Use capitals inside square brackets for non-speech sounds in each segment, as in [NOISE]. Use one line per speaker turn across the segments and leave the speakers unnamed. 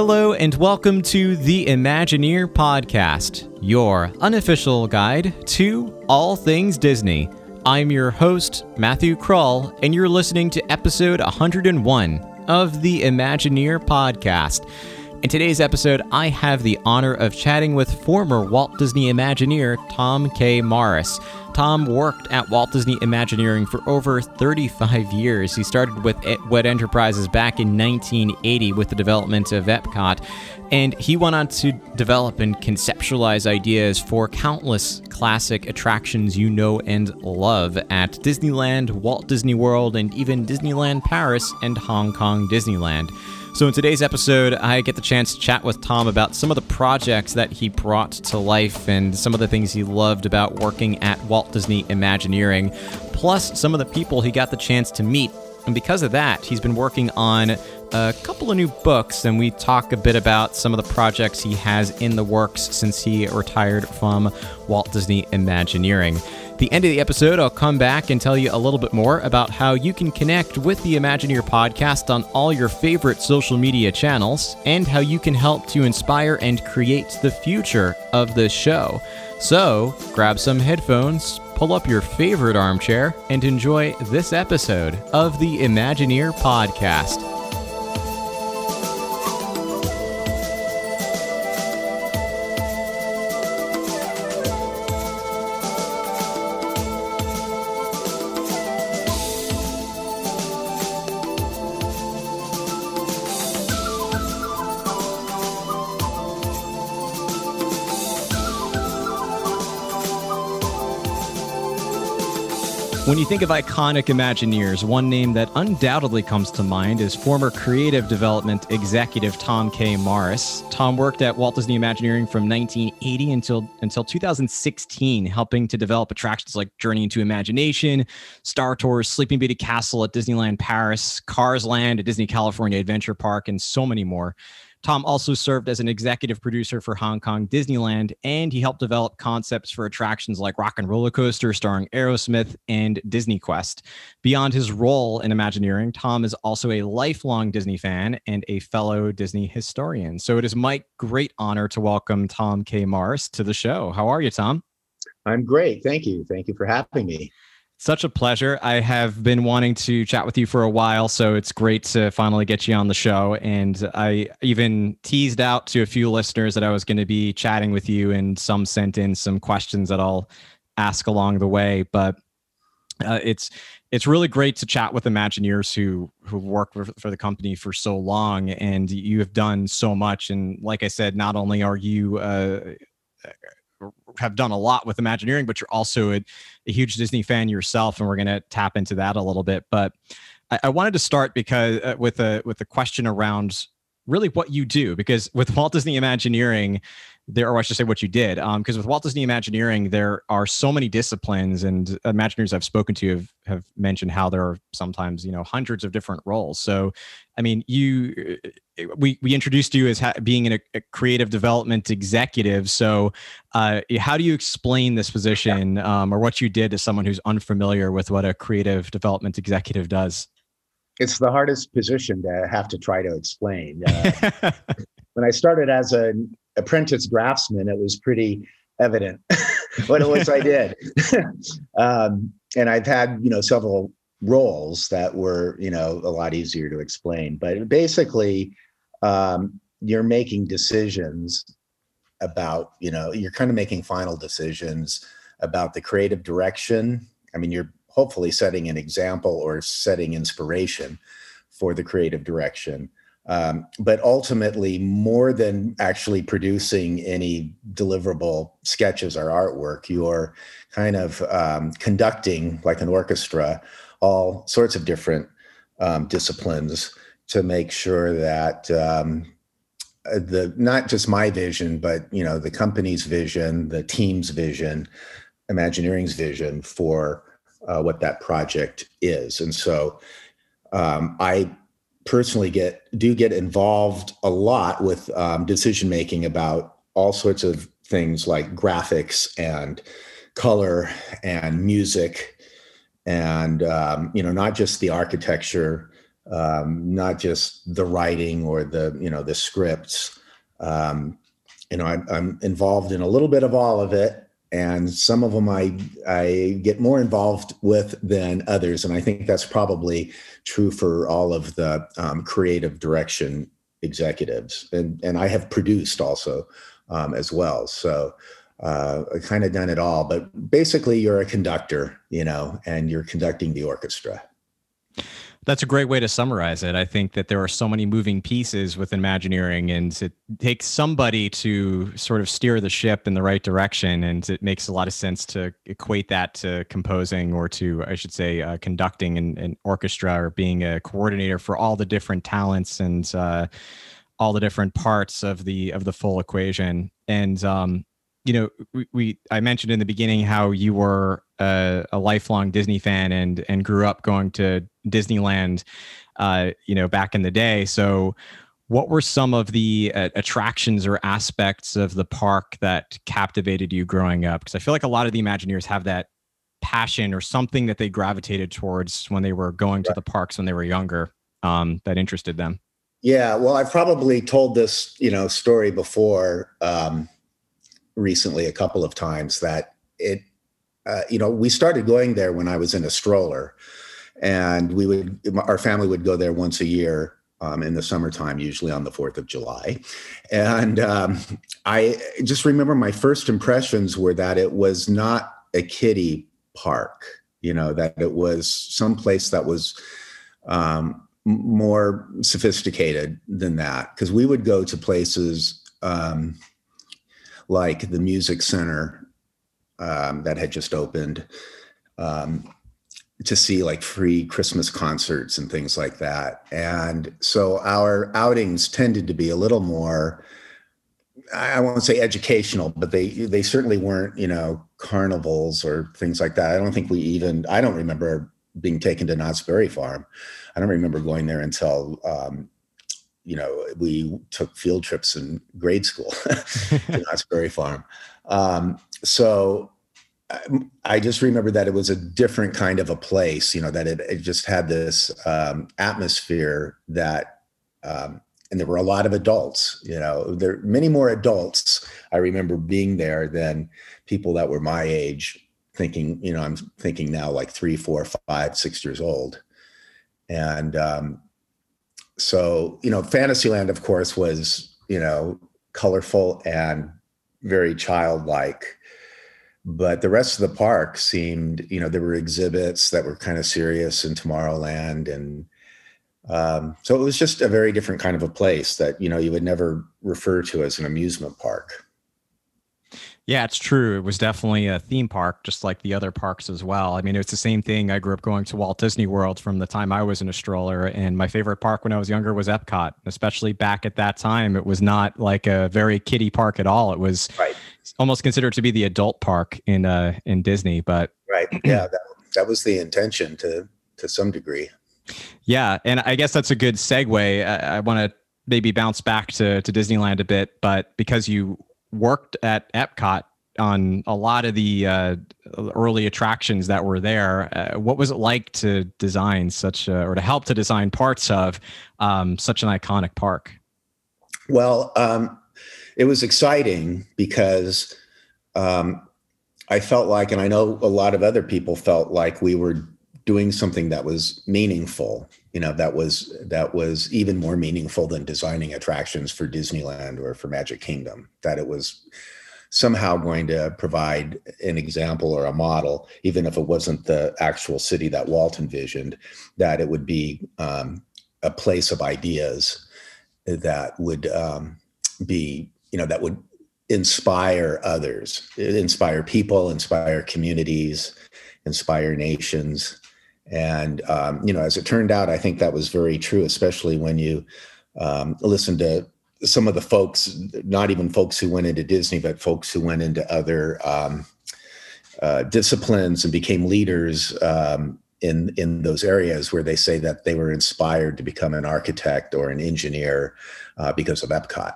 Hello, and welcome to the Imagineer Podcast, your unofficial guide to all things Disney. I'm your host, Matthew Krull, and you're listening to episode 101 of the Imagineer Podcast. In today's episode, I have the honor of chatting with former Walt Disney Imagineer Tom K. Morris. Tom worked at Walt Disney Imagineering for over 35 years. He started with WED Enterprises back in 1980 with the development of Epcot, and he went on to develop and conceptualize ideas for countless classic attractions you know and love at Disneyland, Walt Disney World, and even Disneyland Paris and Hong Kong Disneyland. So, in today's episode, I get the chance to chat with Tom about some of the projects that he brought to life and some of the things he loved about working at Walt Disney Imagineering, plus some of the people he got the chance to meet. And because of that, he's been working on a couple of new books, and we talk a bit about some of the projects he has in the works since he retired from Walt Disney Imagineering the end of the episode, I'll come back and tell you a little bit more about how you can connect with the Imagineer podcast on all your favorite social media channels and how you can help to inspire and create the future of this show. So, grab some headphones, pull up your favorite armchair, and enjoy this episode of the Imagineer podcast. When you think of iconic Imagineers, one name that undoubtedly comes to mind is former creative development executive Tom K. Morris. Tom worked at Walt Disney Imagineering from 1980 until until 2016, helping to develop attractions like Journey into Imagination, Star Tours, Sleeping Beauty Castle at Disneyland Paris, Cars Land at Disney California Adventure Park, and so many more. Tom also served as an executive producer for Hong Kong Disneyland, and he helped develop concepts for attractions like Rock and Roller Coaster starring Aerosmith and Disney Quest. Beyond his role in Imagineering, Tom is also a lifelong Disney fan and a fellow Disney historian. So it is my great honor to welcome Tom K. Morris to the show. How are you, Tom?
I'm great. Thank you. Thank you for having me.
Such a pleasure. I have been wanting to chat with you for a while, so it's great to finally get you on the show. And I even teased out to a few listeners that I was going to be chatting with you, and some sent in some questions that I'll ask along the way. But uh, it's it's really great to chat with Imagineers who who've worked for, the company for so long, and you have done so much. And like I said, not only are you uh, have done a lot with Imagineering, but you're also a, a huge Disney fan yourself, and we're going to tap into that a little bit. But I, I wanted to start because uh, with a with a question around really what you do, because with Walt Disney Imagineering, there, or I should say, what you did. Because um, with Walt Disney Imagineering, there are so many disciplines, and Imagineers I've spoken to have have mentioned how there are sometimes you know hundreds of different roles. So, I mean, you uh, we we introduced you as ha- being a, a, creative development executive. So, uh, how do you explain this position um, or what you did to someone who's unfamiliar with what a creative development executive does?
It's the hardest position to have to try to explain. Uh, [LAUGHS] when I started as an apprentice draftsman, it was pretty evident [LAUGHS] what it was I did. [LAUGHS] um, and I've had, you know, several roles that were, you know, a lot easier to explain. But basically, um, you're making decisions about, you know, you're kind of making final decisions about the creative direction. I mean, you're hopefully setting an example or setting inspiration for the creative direction. Um, but ultimately, more than actually producing any deliverable sketches or artwork, you're kind of um, conducting, like an orchestra, all sorts of different um, disciplines to make sure that um, the not just my vision, but you know the company's vision, the team's vision, Imagineering's vision for uh, what that project is, and so um, I personally get do get involved a lot with um, decision making about all sorts of things like graphics and color and music and um, you know not just the architecture um, not just the writing or the you know the scripts. Um, you know, I'm, I'm involved in a little bit of all of it, and some of them I I get more involved with than others, and I think that's probably true for all of the um, creative direction executives, and and I have produced also um, as well. So uh, I kind of done it all, but basically you're a conductor, you know, and you're conducting the orchestra.
That's a great way to summarize it. I think that there are so many moving pieces with Imagineering, and it takes somebody to sort of steer the ship in the right direction. And it makes a lot of sense to equate that to composing, or to, I should say, uh, conducting an, an, orchestra, or being a coordinator for all the different talents and uh, all the different parts of the of the full equation. And um, you know, we, we, I mentioned in the beginning how you were a, a, lifelong Disney fan and and grew up going to Disneyland, uh, you know, back in the day. So, what were some of the uh, attractions or aspects of the park that captivated you growing up? Because I feel like a lot of the Imagineers have that passion or something that they gravitated towards when they were going to the parks when they were younger um, that interested them.
Yeah, well, I've probably told this, you know, story before. Um, recently a couple of times that it, uh, you know, we started going there when I was in a stroller, and we would, our family would go there once a year um, in the summertime, usually on the 4th of July. And um, I just remember my first impressions were that it was not a kiddie park, you know, that it was some place that was um, more sophisticated than that. Because we would go to places um, like the Music Center um, that had just opened um, to see like free Christmas concerts and things like that. And so our outings tended to be a little more. I won't say educational, but they they certainly weren't, you know, carnivals or things like that. I don't think we even I don't remember being taken to Knott's Berry Farm. I don't remember going there until um, you know, we took field trips in grade school to Knott's Berry Farm. Um, so I just remember that it was a different kind of a place, you know, that it, it just had this um, atmosphere that, um, and there were a lot of adults, you know, there many more adults. I remember being there than people that were my age thinking, you know, I'm thinking now like three, four, five, six years old. And, um, so you know fantasyland of course was you know colorful and very childlike. But the rest of the park seemed you know there were exhibits that were kind of serious in tomorrowland and um, so it was just a very different kind of a place that you know you would never refer to as an amusement park
yeah, it's true. It was definitely a theme park, just like the other parks as well. I mean, it's the same thing. I grew up going to Walt Disney World from the time I was in a stroller, and my favorite park when I was younger was Epcot. Especially back at that time, it was not like a very kiddie park at all. It was right. almost considered to be the adult park in uh, in Disney. But
right, [CLEARS THROAT] yeah, that, that was the intention to to some degree.
Yeah, and I guess that's a good segue. I, I want to maybe bounce back to to Disneyland a bit, but because you worked at Epcot on a lot of the uh, early attractions that were there. Uh, what was it like to design such a, or to help to design parts of um, such an iconic park?
Well, um, it was exciting because um, I felt like, and I know a lot of other people felt like we were doing something that was meaningful you know that was that was even more meaningful than designing attractions for disneyland or for magic kingdom that it was somehow going to provide an example or a model even if it wasn't the actual city that walt envisioned that it would be um, a place of ideas that would um, be you know that would inspire others inspire people inspire communities inspire nations and um, you know, as it turned out, I think that was very true, especially when you um, listen to some of the folks, not even folks who went into Disney, but folks who went into other um, uh, disciplines and became leaders um, in in those areas where they say that they were inspired to become an architect or an engineer uh, because of Epcot.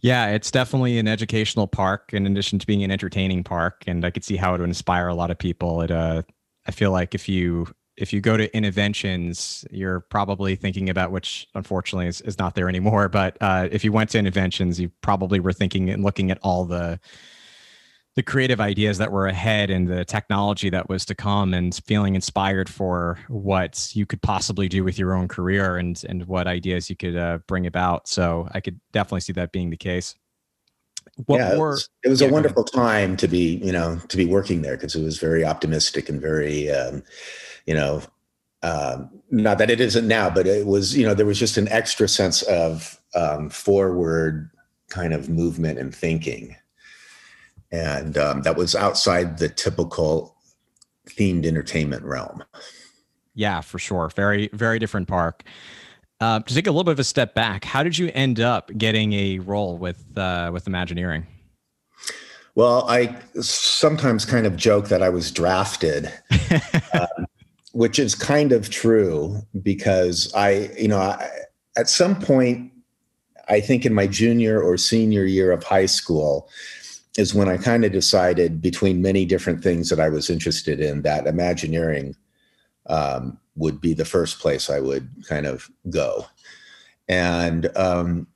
Yeah, it's definitely an educational park in addition to being an entertaining park, and I could see how it would inspire a lot of people. It uh, I feel like if you if you go to Innoventions, you're probably thinking about which unfortunately is, is not there anymore. [LAUGHS] But uh, if you went to Innoventions, you probably were thinking and looking at all the the creative ideas that were ahead and the technology that was to come and feeling inspired for what you could possibly do with your own career and and what ideas you could uh, bring about so i could definitely see that being the case
what yeah, more, it was, it was yeah, a wonderful time to be you know to be working there because it was very optimistic and very um, you know um, not that it isn't now but it was you know there was just an extra sense of um, forward kind of movement and thinking and um, that was outside the typical themed entertainment realm.
Yeah, for sure. Very, very different park. Uh, to take a little bit of a step back, how did you end up getting a role with uh, with Imagineering?
Well, I sometimes kind of joke that I was drafted, [LAUGHS] um, which is kind of true because I, you know, I, at some point, I think in my junior or senior year of high school, is when I kind of decided between many different things that I was interested in that Imagineering um, would be the first place I would kind of go. And um,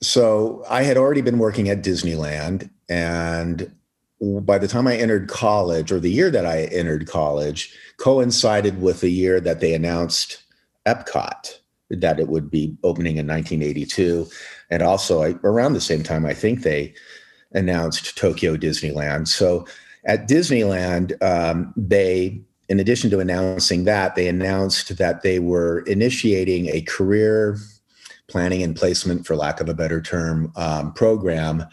so I had already been working at Disneyland. And by the time I entered college, or the year that I entered college, coincided with the year that they announced Epcot, that it would be opening in 1982. And also, I, around the same time, I think they announced Tokyo Disneyland. So at Disneyland, um, they, in addition to announcing that, they announced that they were initiating a career planning and placement, for lack of a better term, um, program.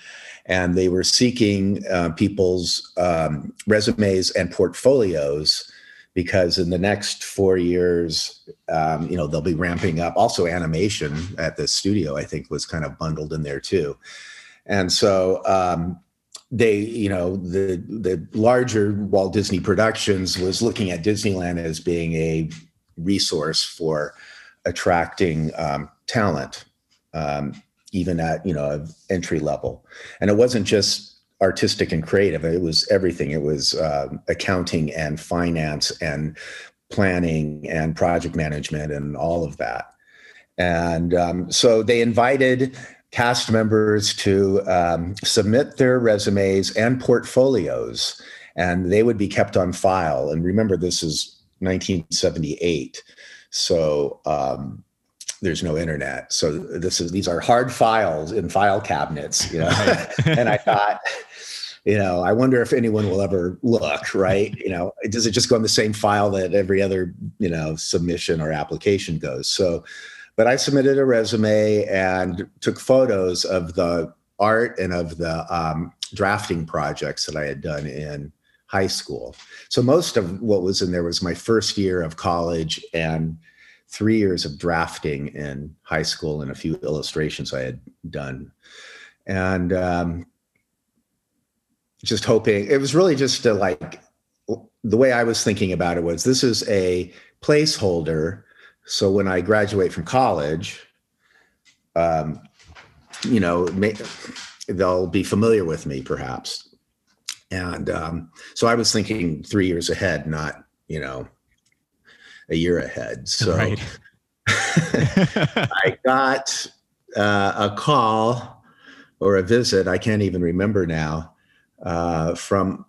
And they were seeking uh, people's um, resumes and portfolios because in the next four years, um, you know, they'll be ramping up. Also, animation at the studio, I think, was kind of bundled in there too. And so um, they, you know, the the larger Walt Disney Productions was looking at Disneyland as being a resource for attracting um, talent, um, even at you know entry level. And it wasn't just artistic and creative; it was everything. It was uh, accounting and finance and planning and project management and all of that. And um, so they invited cast members to um, submit their resumes and portfolios, and they would be kept on file. And remember, this is 1978, so um, there's no internet. So this is these are hard files in file cabinets, you know. [LAUGHS] and I thought. You know, I wonder if anyone will ever look, right? You know, does it just go in the same file that every other, you know, submission or application goes? So but I submitted a resume and took photos of the art and of the um, drafting projects that I had done in high school. So most of what was in there was my first year of college and three years of drafting in high school and a few illustrations I had done. And um, just hoping, it was really just to like, the way I was thinking about it was this is a placeholder so when I graduate from college, um, you know, may, they'll be familiar with me perhaps. And um, so I was thinking three years ahead, not, you know, a year ahead. [LAUGHS] So right. [LAUGHS] I got uh, a call or a visit, I can't even remember now, uh, from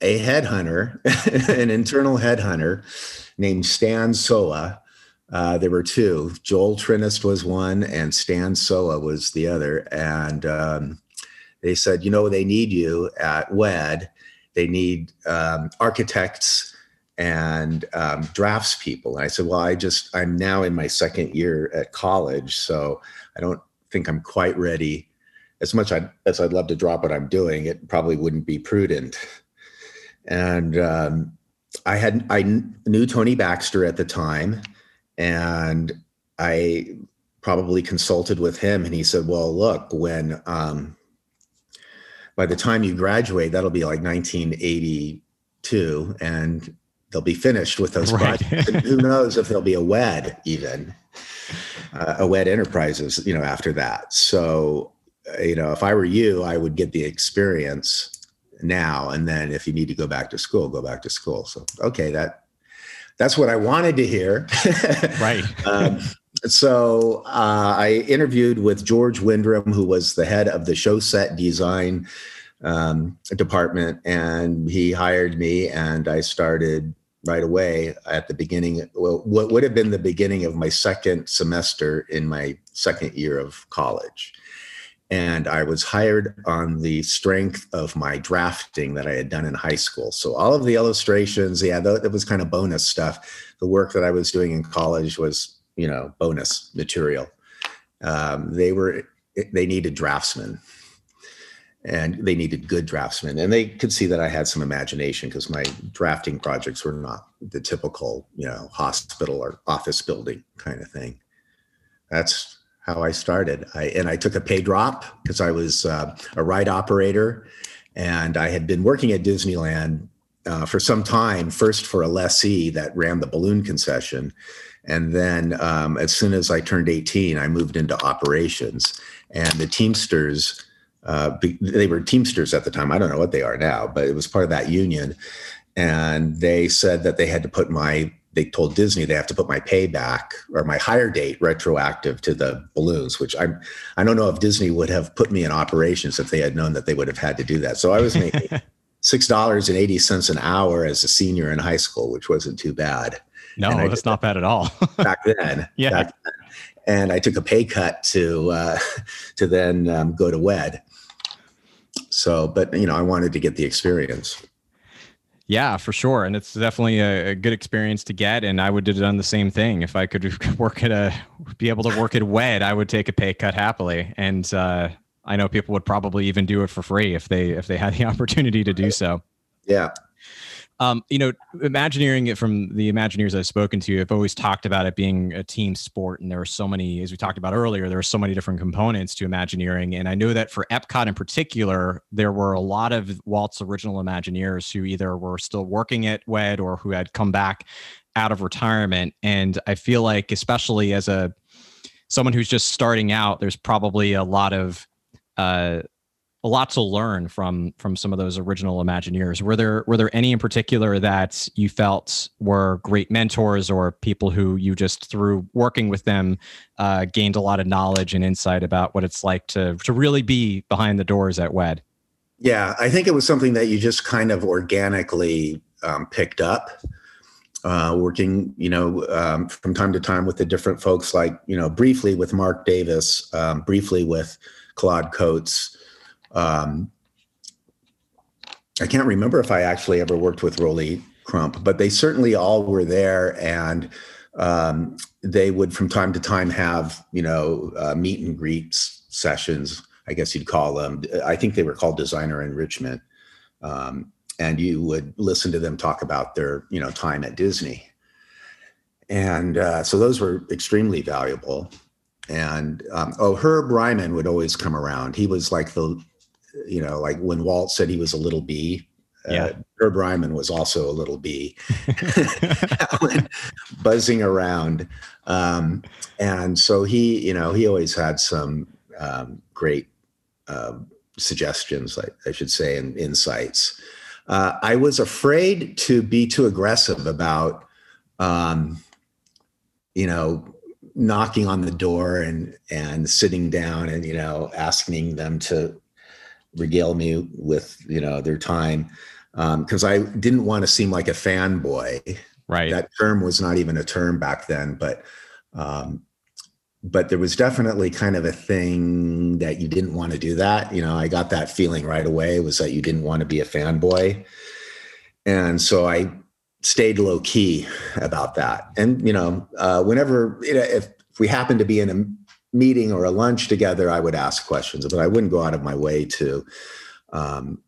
a headhunter, [LAUGHS] an internal headhunter named Stan Soa, uh, there were two. Joel Trinist was one, and Stan Soa was the other. And um, they said, you know, they need you at WED. They need um, architects and um. And I said, well, I just, I'm now in my second year at college, so I don't think I'm quite ready. As much I'd, as I'd love to drop what I'm doing, it probably wouldn't be prudent. And um, I had I knew Tony Baxter at the time, and I probably consulted with him and he said, well, look, when, um, by the time you graduate, that'll be like 1982 and they'll be finished with those right. projects. who knows if there'll be a WED even, uh, a WED Enterprises, you know, after that. So, uh, you know, if I were you, I would get the experience now. And then if you need to go back to school, go back to school. So, okay, that that's what I wanted to hear. [LAUGHS]
right. [LAUGHS]
um, so uh, I interviewed with George Windrum, who was the head of the show set design um, department, and he hired me, and I started right away at the beginning. Well, what would have been the beginning of my second semester in my second year of college. And I was hired on the strength of my drafting that I had done in high school. So all of the illustrations, yeah, that was kind of bonus stuff. The work that I was doing in college was, you know, bonus material. Um, they were they needed draftsmen and they needed good draftsmen and they could see that i had some imagination because my drafting projects were not the typical you know hospital or office building kind of thing that's how i started i and i took a pay drop because i was uh, a ride operator and i had been working at disneyland uh, for some time first for a lessee that ran the balloon concession and then um, as soon as i turned 18 i moved into operations and the teamsters uh, they were Teamsters at the time. I don't know what they are now, but it was part of that union. And they said that they had to put my, they told Disney they have to put my pay back or my hire date retroactive to the balloons, which I'm, I don't know if Disney would have put me in operations if they had known that they would have had to do that. So I was making [LAUGHS] $6.80 an hour as a senior in high school, which wasn't too bad.
No, that's not bad at all. [LAUGHS]
back then. [LAUGHS]
Yeah.
Back then. And I took a pay cut to uh, to then um, go to WED so, but you know, I wanted to get the experience.
Yeah, for sure, and it's definitely a, a, good experience to get. And I would have done the same thing if I could [LAUGHS] work at a, be able to work at WED. I would take a pay cut happily, and uh, I know people would probably even do it for free if they if they had the [LAUGHS] opportunity to do so.
Yeah,
um, you know, Imagineering it from the Imagineers I've spoken to, I've always talked about it being a team sport. And there are so many, as we talked about earlier, there are so many different components to Imagineering. And I know that for Epcot in particular, there were a lot of Walt's original Imagineers who either were still working at WED or who had come back out of retirement. And I feel like, especially as a someone who's just starting out, there's probably a lot of uh, a lot to learn from from some of those original Imagineers. Were there were there any in particular that you felt were great mentors or people who you just through working with them uh, gained a lot of knowledge and insight about what it's like to to really be behind the doors at WED?
Yeah, I think it was something that you just kind of organically um, picked up. Uh, working, you know, um, from time to time with the different folks, like you know, briefly with Marc Davis, um, briefly with Claude Coats, um, I can't remember if I actually ever worked with Rolly Crump, but they certainly all were there, and um, they would from time to time have you know uh, meet and greets sessions. I guess you'd call them. I think they were called designer enrichment, um, and you would listen to them talk about their you know time at Disney, and uh, so those were extremely valuable. And um, oh, Herb Ryman would always come around. He was like the you know, like when Walt said he was a little bee, uh, yeah. Uh, Herb Ryman was also a little bee, [LAUGHS] [LAUGHS] buzzing around. Um, and so he, you know, he always had some um, great uh, suggestions, I, I, should say, and insights. Uh, I was afraid to be too aggressive about, um, you know, knocking on the door and and sitting down and you know asking them to regale me with you know their time because um, I didn't want to seem like a fanboy.
Right.
That term was not even a term back then, but um, but there was definitely kind of a thing that you didn't want to do that. You know, I got that feeling right away was that you didn't want to be a fanboy, and so I stayed low key about that. And you know, uh, whenever you know, if, if we happened to be in a meeting or a lunch together, I would ask questions, but I wouldn't go out of my way to um,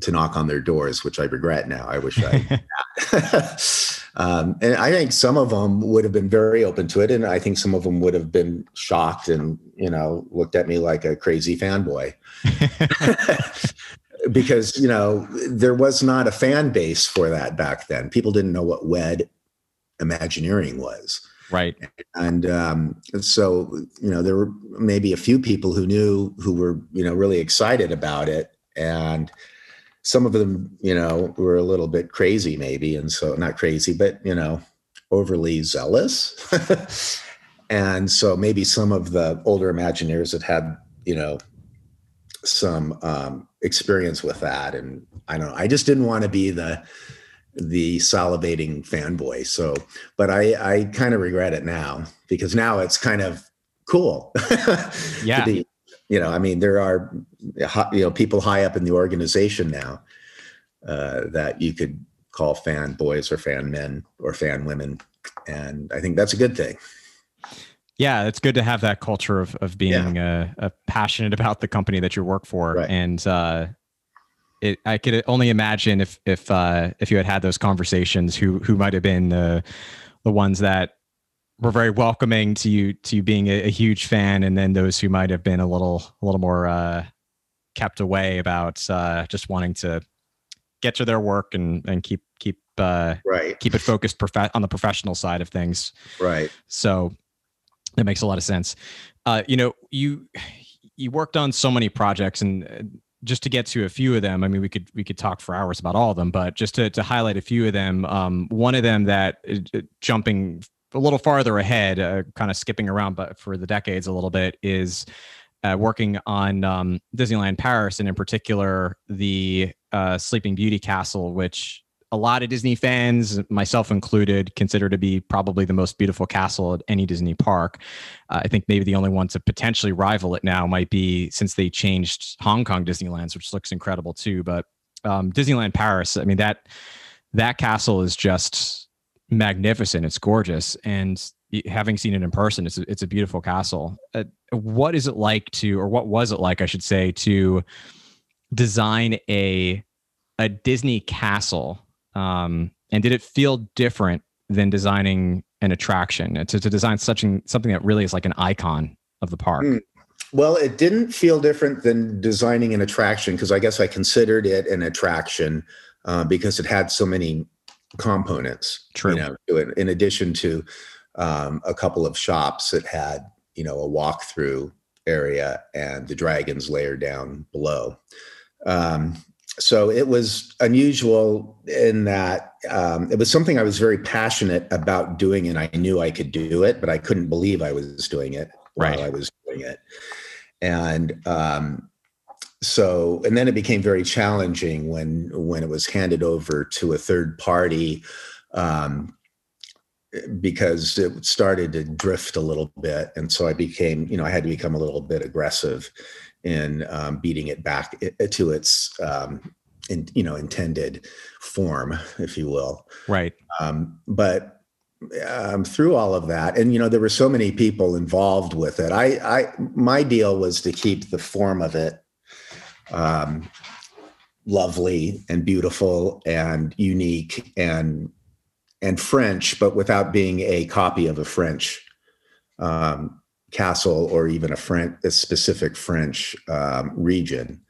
to knock on their doors, which I regret now. I wish I. [LAUGHS] [LAUGHS] um, and I think some of them would have been very open to it, and I think some of them would have been shocked and you know looked at me like a crazy fanboy. [LAUGHS] because you know there was not a fan base for that back then. People didn't know what WED Imagineering was.
Right.
And um, so, you know, there were maybe a few people who knew who were, you know, really excited about it. And some of them, you know, were a little bit crazy, maybe. And so, not crazy, but, you know, overly zealous. [LAUGHS] and so maybe some of the older Imagineers that had, you know, some um, experience with that. And I don't know, I just didn't want to be the, the salivating fanboy. So, but I, I kind of regret it now because now it's kind of cool. [LAUGHS]
yeah.
Be, you know, I mean, there are, you know, people high up in the organization now uh, that you could call fan boys or fan men or fan women. And I think that's a good thing.
Yeah, it's good to have that culture of, of being yeah. uh, passionate about the company that you work for. Right. And uh, it, I could only imagine if if uh, if you had had those conversations, who who might have been the the ones that were very welcoming to you to you being a, a huge fan, and then those who might have been a little a little more uh, kept away about uh, just wanting to get to their work and and keep keep uh,
right
keep it focused prof- on the professional side of things.
Right.
So that makes a lot of sense. Uh, you know, you you worked on so many projects, and uh, just to get to a few of them, I mean, we could we could talk for hours about all of them, but just to to highlight a few of them, um, one of them that uh, jumping a little farther ahead, uh, kind of skipping around, but for the decades a little bit, is uh, working on um, Disneyland Paris, and in particular the uh, Sleeping Beauty Castle, which a lot of Disney fans, myself included, consider to be probably the most beautiful castle at any Disney park. Uh, I think maybe the only one to potentially rival it now might be since they changed Hong Kong Disneylands, which looks incredible too. But um, Disneyland Paris, I mean that that castle is just magnificent. It's gorgeous, and having seen it in person, it's a, it's a beautiful castle. Uh, what is it like to, or what was it like, I should say, to design a a Disney castle um, and did it feel different than designing an attraction to, to design such an, something that really is like an icon of the park? Mm.
Well, it didn't feel different than designing an attraction because I guess I considered it an attraction uh, because it had so many components.
True.
You know, in addition to um, a couple of shops that had you know a walkthrough area and the dragons lair down below. Um, so it was unusual in that um, it was something I was very passionate about doing, and I knew I could do it, but I couldn't believe I was doing it
right.
while I was doing it. And um, so, and then it became very challenging when when it was handed over to a third party um, because it started to drift a little bit, and so I became, you know, I had to become a little bit aggressive in um, beating it back to its um, in, you know intended form, if you will.
Right.
Um, but um, through all of that, and you know there were so many people involved with it. I, I my deal was to keep the form of it um, lovely and beautiful and unique and and French, but without being a copy of a French um, castle or even a French, a specific French um, region.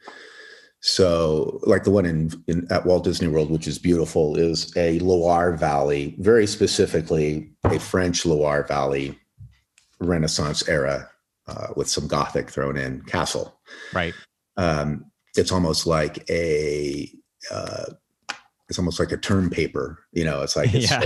So, like the one in, in, at Walt Disney World, which is beautiful, is a Loire Valley, very specifically a French Loire Valley Renaissance era uh, with some Gothic thrown in castle.
Right.
Um, it's almost like a uh, it's almost like a term paper. You know, it's like it's, [LAUGHS] yeah.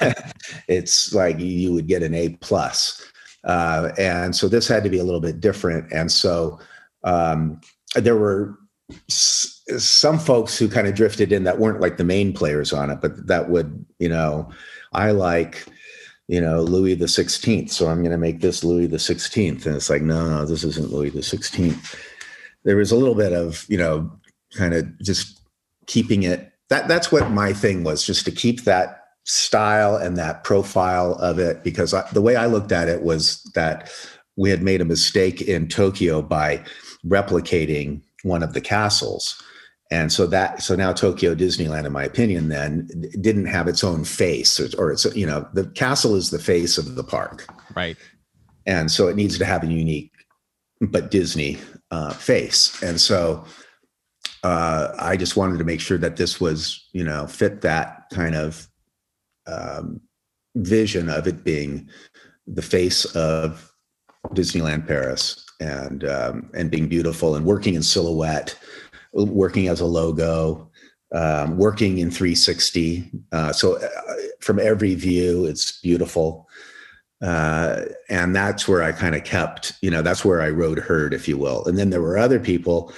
like, [LAUGHS] it's like you would get an A plus. Uh, and so this had to be a little bit different. And so um, there were s- some folks who kind of drifted in that weren't like the main players on it, but that would, you know, I like, you know, Louis the 16th. So I'm going to make this Louis the 16th. And it's like, no, no, this isn't Louis the 16th. There was a little bit of, you know, kind of just keeping it. That that's what my thing was, just to keep that style and that profile of it because I, the way I looked at it was that we had made a mistake in Tokyo by replicating one of the castles. And so that so now Tokyo Disneyland, in my opinion, then didn't have its own face, or, or it's you know the castle is the face of the park,
right?
And so it needs to have a unique, but Disney uh, face. And so uh, I just wanted to make sure that this was you know fit that kind of um, vision of it being the face of Disneyland Paris and um, and being beautiful and working in silhouette, working as a logo, um, working in 360. Uh, so uh, from every view. It's beautiful. Uh, and that's where I kind of kept, you know, that's where I rode herd, if you will. And then there were other people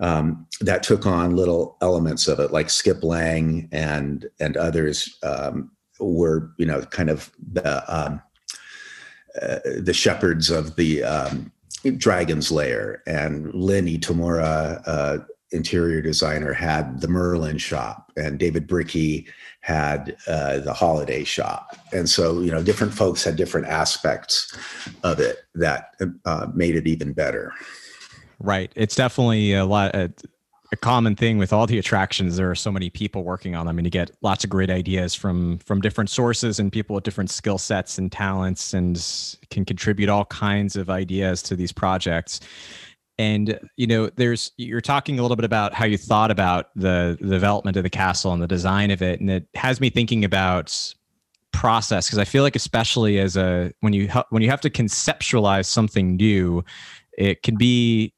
um, that took on little elements of it, like Skip Lange and and others um, were, you know, kind of the um, uh, the shepherds of the um, Dragon's Lair. And Lynn Itamura, uh, interior designer, had the Merlin shop, and David bricky had uh, the holiday shop. And so, you know, different folks had different aspects of it that uh, made it even better.
Right. It's definitely a lot. A, common thing with all the attractions. There are so many people working on them, and you get lots of great ideas from from different sources and people with different skill sets and talents, and can contribute all kinds of ideas to these projects. And you know, there's you're talking a little bit about how you thought about the, the development of the castle and the design of it, and it has me thinking about process because I feel like especially as a when you when you have to conceptualize something new, it can be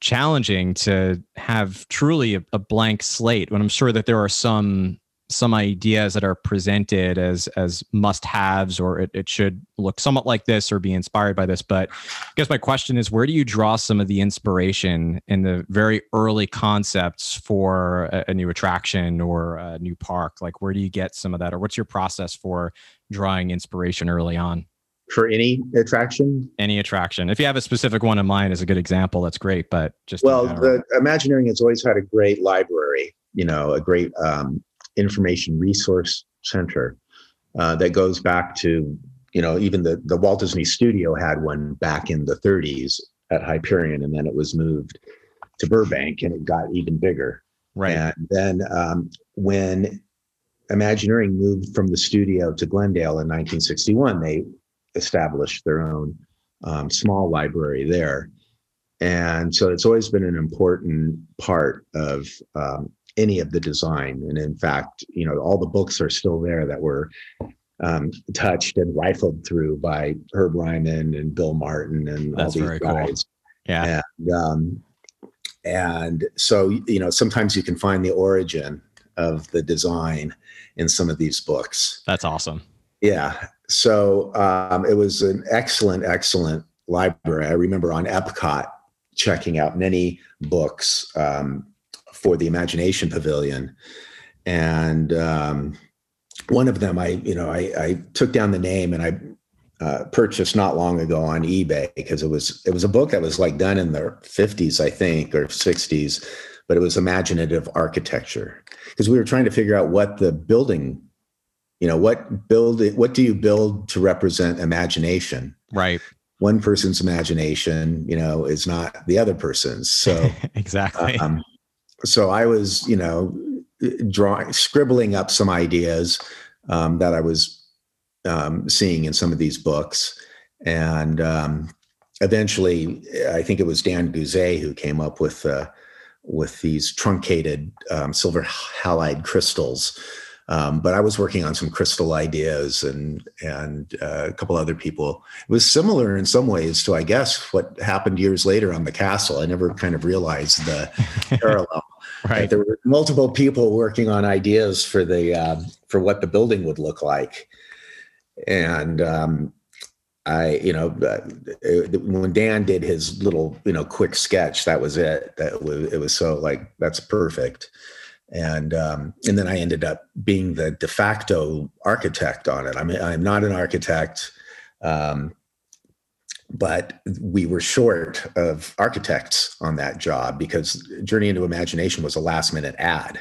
challenging to have truly a, a, blank slate when i'm sure that there are some some ideas that are presented as as must haves or it, it should look somewhat like this or be inspired by this. But i guess my question is where do you draw some of the inspiration in the very early concepts for a, a new attraction or a new park? Like where do you get some of that or what's your process for drawing inspiration early on
for any attraction?
Any attraction. If you have a specific one in mind as a good example, that's great. But just
well, the Imagineering has always had a great library. You know, a great um, information resource center uh, that goes back to you know even the the Walt Disney Studio had one back in the 30s at Hyperion, and then it was moved to Burbank, and it got even bigger.
Right.
And then um, when Imagineering moved from the studio to Glendale in 1961, they established their own um, small library there. And so it's always been an important part of um, any of the design. And in fact, you know, all the books are still there that were um, touched and rifled through by Herb Ryman and Bill Martin and
That's
all these guys. Cool.
Yeah.
And, um, and so, you know, sometimes you can find the origin of the design in some of these books.
That's awesome.
Yeah. So um, it was an excellent, excellent library. I remember on Epcot checking out many books um, for the Imagination Pavilion, and um, one of them, I you know, I, I, took down the name and I uh, purchased not long ago on eBay because it was it was a book that was like done in the 50s, I think, or 60s, but it was imaginative architecture because we were trying to figure out what the building you know what build it what do you build to represent imagination?
Right.
One person's imagination you know is not the other person's. So [LAUGHS]
exactly. um,
so i was you know drawing scribbling up some ideas um, that i was um, seeing in some of these books. And um, eventually i think it was dan goozee who came up with uh, with these truncated um, silver halide crystals um, but I was working on some crystal ideas and and uh, a couple other people. It was similar in some ways to, I guess, what happened years later on the castle. I never kind of realized the [LAUGHS] parallel.
Right.
There were multiple people working on ideas for the uh, for what the building would look like, and um, I, you know, uh, when Dan did his little, you know, quick sketch, that was it. That was it was so like that's perfect and um, and then I ended up being the de facto architect on it. I mean, I'm not an architect, um, but we were short of architects on that job because Journey into Imagination was a last minute ad.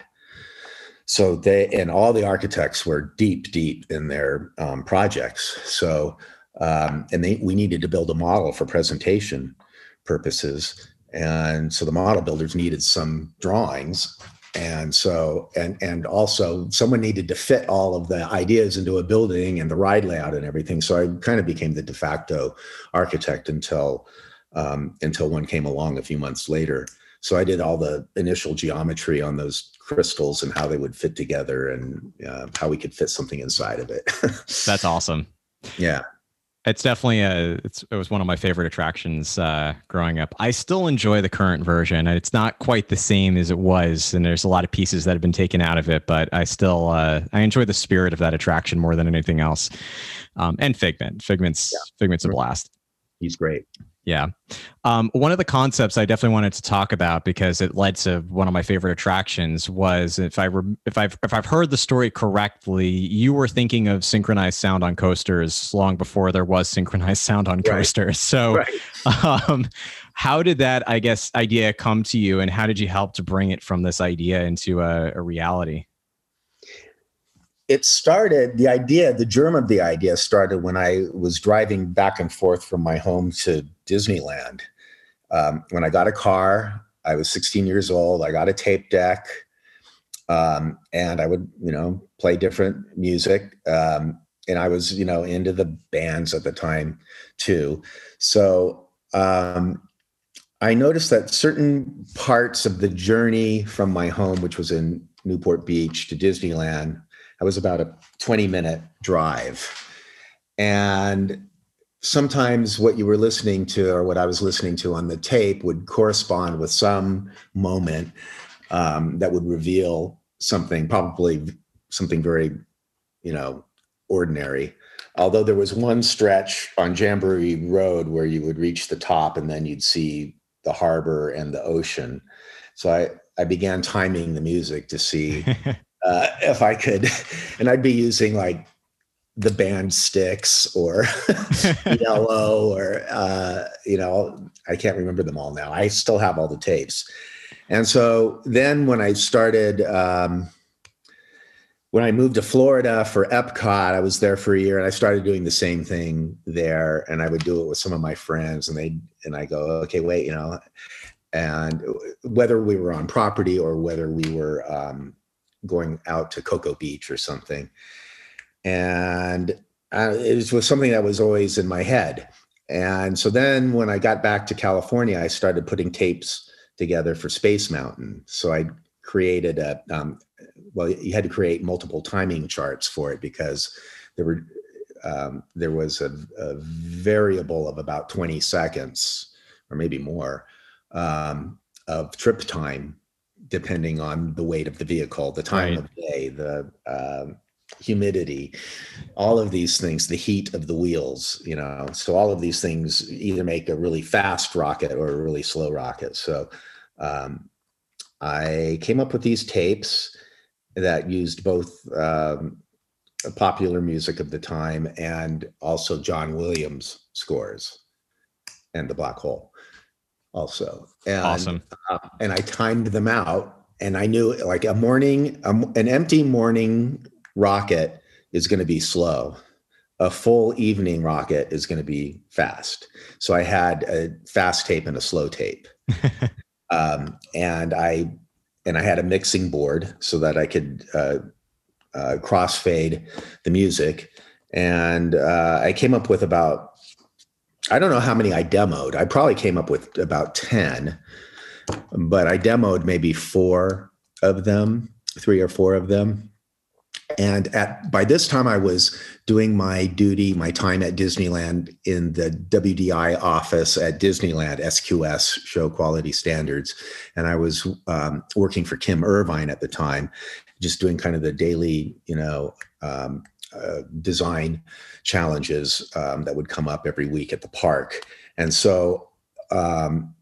So they and all the architects were deep, deep in their um, projects. So um, and they we needed to build a model for presentation purposes. And so the model builders needed some drawings and so and and also someone needed to fit all of the ideas into a building and the ride layout and everything. So i kind of became the de facto architect until um, until one came along a few months later. So i did all the initial geometry on those crystals and how they would fit together and uh, how we could fit something inside of it. [LAUGHS]
That's awesome.
Yeah
it's definitely a it's, it was one of my favorite attractions uh, growing up. I still enjoy the current version. It's not quite the same as it was and there's a lot of pieces that have been taken out of it but i still uh, i enjoy the spirit of that attraction more than anything else. Um, and figment. Figment's yeah. figment's a blast.
He's great
yeah. Um, one of the concepts I definitely wanted to talk about because it led to one of my favorite attractions was if I re- if I've if I've heard the story correctly, you were thinking of synchronized sound on coasters long before there was synchronized [LAUGHS] sound on right. coasters. So, right. um, how did that I guess idea come to you, and how did you help to bring it from this idea into a, a reality?
It started the idea the germ of the idea started when i was driving back and forth from my home to disneyland. Um, when i got a car i was 16 years old i got a tape deck um, and i would you know play different music um, and i was you know into the bands at the time too. So um, i noticed that certain parts of the journey from my home which was in newport beach to disneyland I was about a 20 minute drive. And sometimes what you were listening to or what I was listening to on the tape would correspond with some moment um, that would reveal something, probably something very, you know, ordinary. Although there was one stretch on Jamboree Road where you would reach the top and then you'd see the harbor and the ocean. So I, I began timing the music to see [LAUGHS] uh, if I could, [LAUGHS] and I'd be using like the band Styx or [LAUGHS] Yello or uh, you know I can't remember them all now. I still have all the tapes, and so then when I started. Um, when I moved to Florida for Epcot, I was there for a year and I started doing the same thing there. And I would do it with some of my friends and they, and I go, okay, wait, you know, and whether we were on property or whether we were um, going out to Cocoa Beach or something. And uh, it was something that was always in my head. And so then when I got back to California, I started putting tapes together for Space Mountain. So I created a, um, well, you had to create multiple timing charts for it because there were, um, there was a, a, variable of about 20 seconds or maybe more um, of trip time depending on the weight of the vehicle, the time right. of day, the uh, humidity, all of these things, the heat of the wheels, you know. So all of these things either make a really fast rocket or a really slow rocket. So um, I came up with these tapes that used both um, popular music of the time and also John Williams scores and the Black Hole also. And,
awesome.
Uh, and I timed them out, and I knew like a morning, um, an empty morning rocket is going to be slow. A full evening rocket is going to be fast. So I had a fast tape and a slow tape, [LAUGHS] um, and I and I had a mixing board so that I could uh, uh, crossfade the music. And uh, I came up with about I don't know how many I demoed. I probably came up with about 10, but I demoed maybe four of them, three or four of them. And at by this time, I was doing my duty, my time at Disneyland in the WDI office at Disneyland, SQS, Show Quality Standards, and I was um, working for Kim Irvine at the time, just doing kind of the daily, you know, um, uh, design challenges um, that would come up every week at the park. And so um,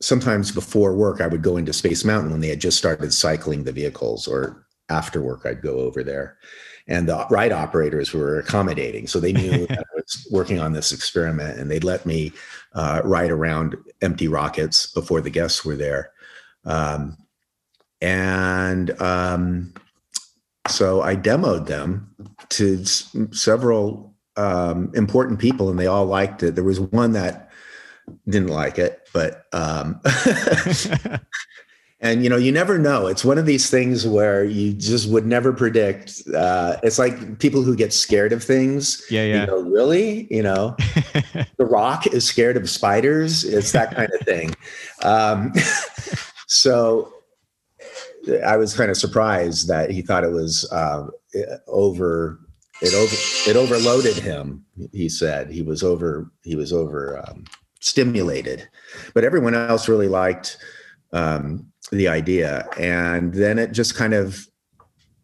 sometimes before work, I would go into Space Mountain when they had just started cycling the vehicles, or after work, I'd go over there. And the ride operators were accommodating. So they knew that I [LAUGHS] was working on this experiment and they'd let me uh, ride around empty rockets before the guests were there. Um, and um, so I demoed them to s- several um, important people, and they all liked it. There was one that didn't like it, but um, [LAUGHS] [LAUGHS] and you know, you never know. It's one of these things where you just would never predict. Uh, it's like people who get scared of things.
Yeah, yeah.
You know, really, you know, [LAUGHS] The Rock is scared of spiders. It's that kind of thing. Um, so I was kind of surprised that he thought it was uh, over it over it overloaded him. He said he was over he was over um, stimulated, but everyone else really liked um, the idea, and then it just kind of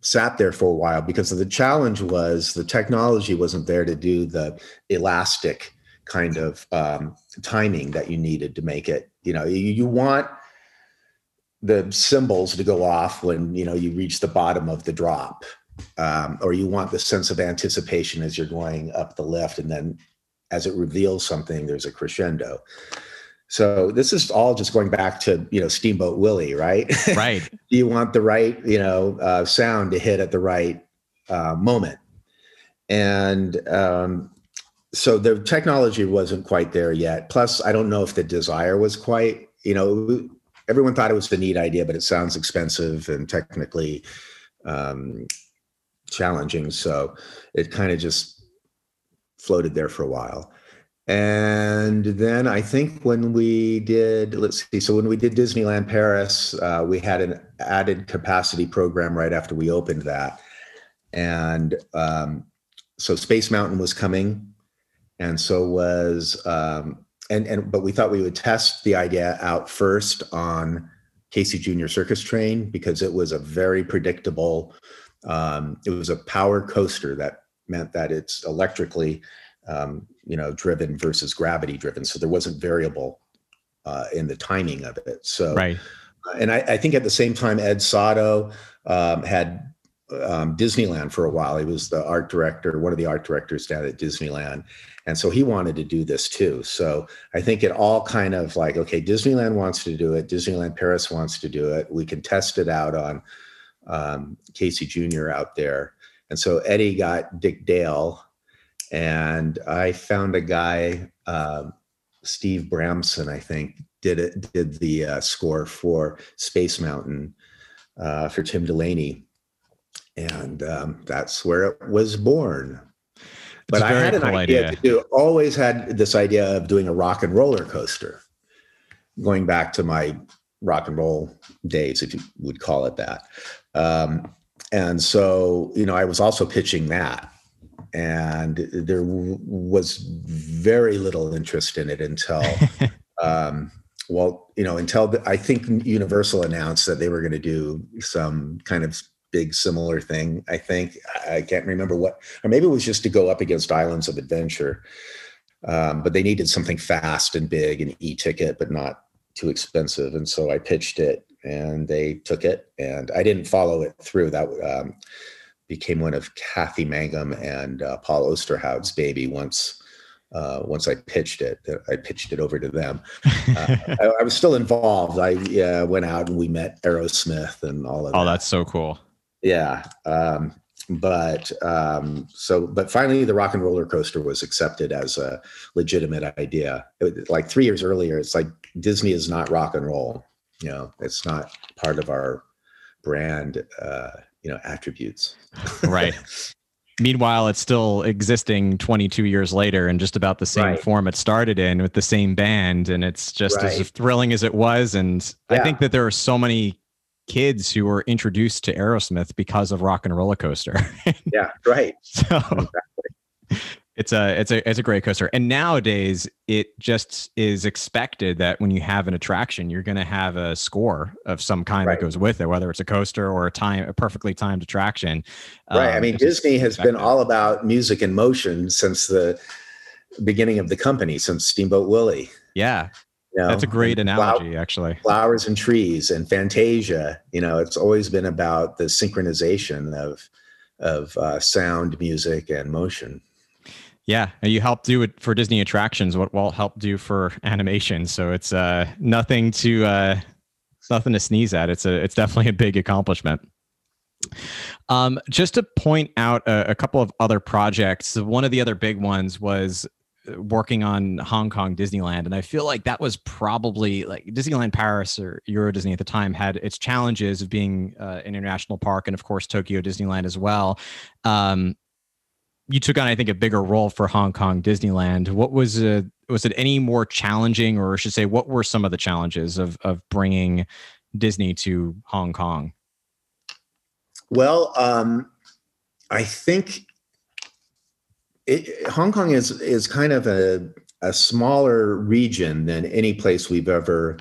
sat there for a while because the challenge was the technology wasn't there to do the elastic kind of um, timing that you needed to make it. You know, you, you want the cymbals to go off when you know you reach the bottom of the drop um, or you want the sense of anticipation as you're going up the lift and then as it reveals something there's a crescendo. So this is all just going back to you know steamboat willie right?
Right. [LAUGHS]
You want the right you know uh, sound to hit at the right uh, moment? And um, so the technology wasn't quite there yet. Plus i don't know if the desire was quite you know everyone thought it was a neat idea but it sounds expensive and technically um, challenging. So it kind of just floated there for a while. And then I think when we did, let's see, so when we did Disneyland Paris, uh, we had an added capacity program right after we opened that. And um, so Space Mountain was coming. And so was, um, and, and, but we thought we would test the idea out first on Casey Junior Circus Train because it was a very predictable um, it was a power coaster that meant that it's electrically, um, you know, driven versus gravity driven. So there wasn't variable uh, in the timing of it. So,
right.
And I, I, think at the same time, Ed Sotto um, had um, Disneyland for a while. He was the art director, one of the art directors down at Disneyland. And so he wanted to do this too. So I think it all kind of like, okay, Disneyland wants to do it. Disneyland Paris wants to do it. We can test it out on um, Casey Jr. out there. And so Eddie got Dick Dale, and I found a guy, uh, Steve Bramson, I think, did it did the uh, score for Space Mountain uh, for Tim Delaney, and um, that's where it was born. But I had an cool idea, idea, to do. Always had this idea of doing a rock and roller coaster, going back to my rock and roll days, if you would call it that. Um, and so, you know, I was also pitching that. And there w- was very little interest in it until, [LAUGHS] um, well, you know, until the, I think Universal announced that they were going to do some kind of big similar thing. I think I can't remember what, or maybe it was just to go up against Islands of Adventure. Um, but they needed something fast and big and e-ticket, but not too expensive. And so I pitched it and they took it and I didn't follow it through. That um, became one of Kathy Mangum and uh, Paul Osterhout's baby once uh, once I pitched it. I pitched it over to them. Uh, [LAUGHS] I, I, was still involved. I uh, went out and we met Aerosmith and all of
oh,
that.
that's so cool.
Yeah. Um, but um, so but finally the rock and roller coaster was accepted as a legitimate idea it, like three years earlier it's like disney is not rock and roll you know it's not part of our brand uh, you know attributes
right [LAUGHS] meanwhile it's still existing 22 years later in just about the same right. form it started in with the same band and it's just right. as thrilling as it was and yeah. i think that there are so many kids who were introduced to aerosmith because of rock and roller coaster. [LAUGHS]
Yeah right.
So exactly. it's a it's a it's a great coaster. And nowadays it just is expected that when you have an attraction you're going to have a score of some kind right. that goes with it whether it's a coaster or a time a perfectly timed attraction.
Right. Um, i mean disney has been all about music and motion since the beginning of the company since steamboat willie.
Yeah you know, that's a great analogy actually
flowers and trees and fantasia you know it's always been about the synchronization of of uh, sound music and motion
yeah, and you helped do it for Disney attractions. What Walt helped do for animation, so it's uh, nothing to uh, nothing to sneeze at. It's a it's definitely a big accomplishment. Um, just to point out a, a, couple of other projects. One of the other big ones was working on Hong Kong Disneyland, and I feel like that was probably like Disneyland Paris or Euro Disney at the time had its challenges of being uh, an international park, and of course Tokyo Disneyland as well. Um, you took on, I think, a bigger role for Hong Kong Disneyland. What was uh, was it any more challenging, or I should say, what were some of the challenges of of bringing Disney to Hong Kong?
Well, um, I think it, Hong Kong is is kind of a a smaller region than any place we've ever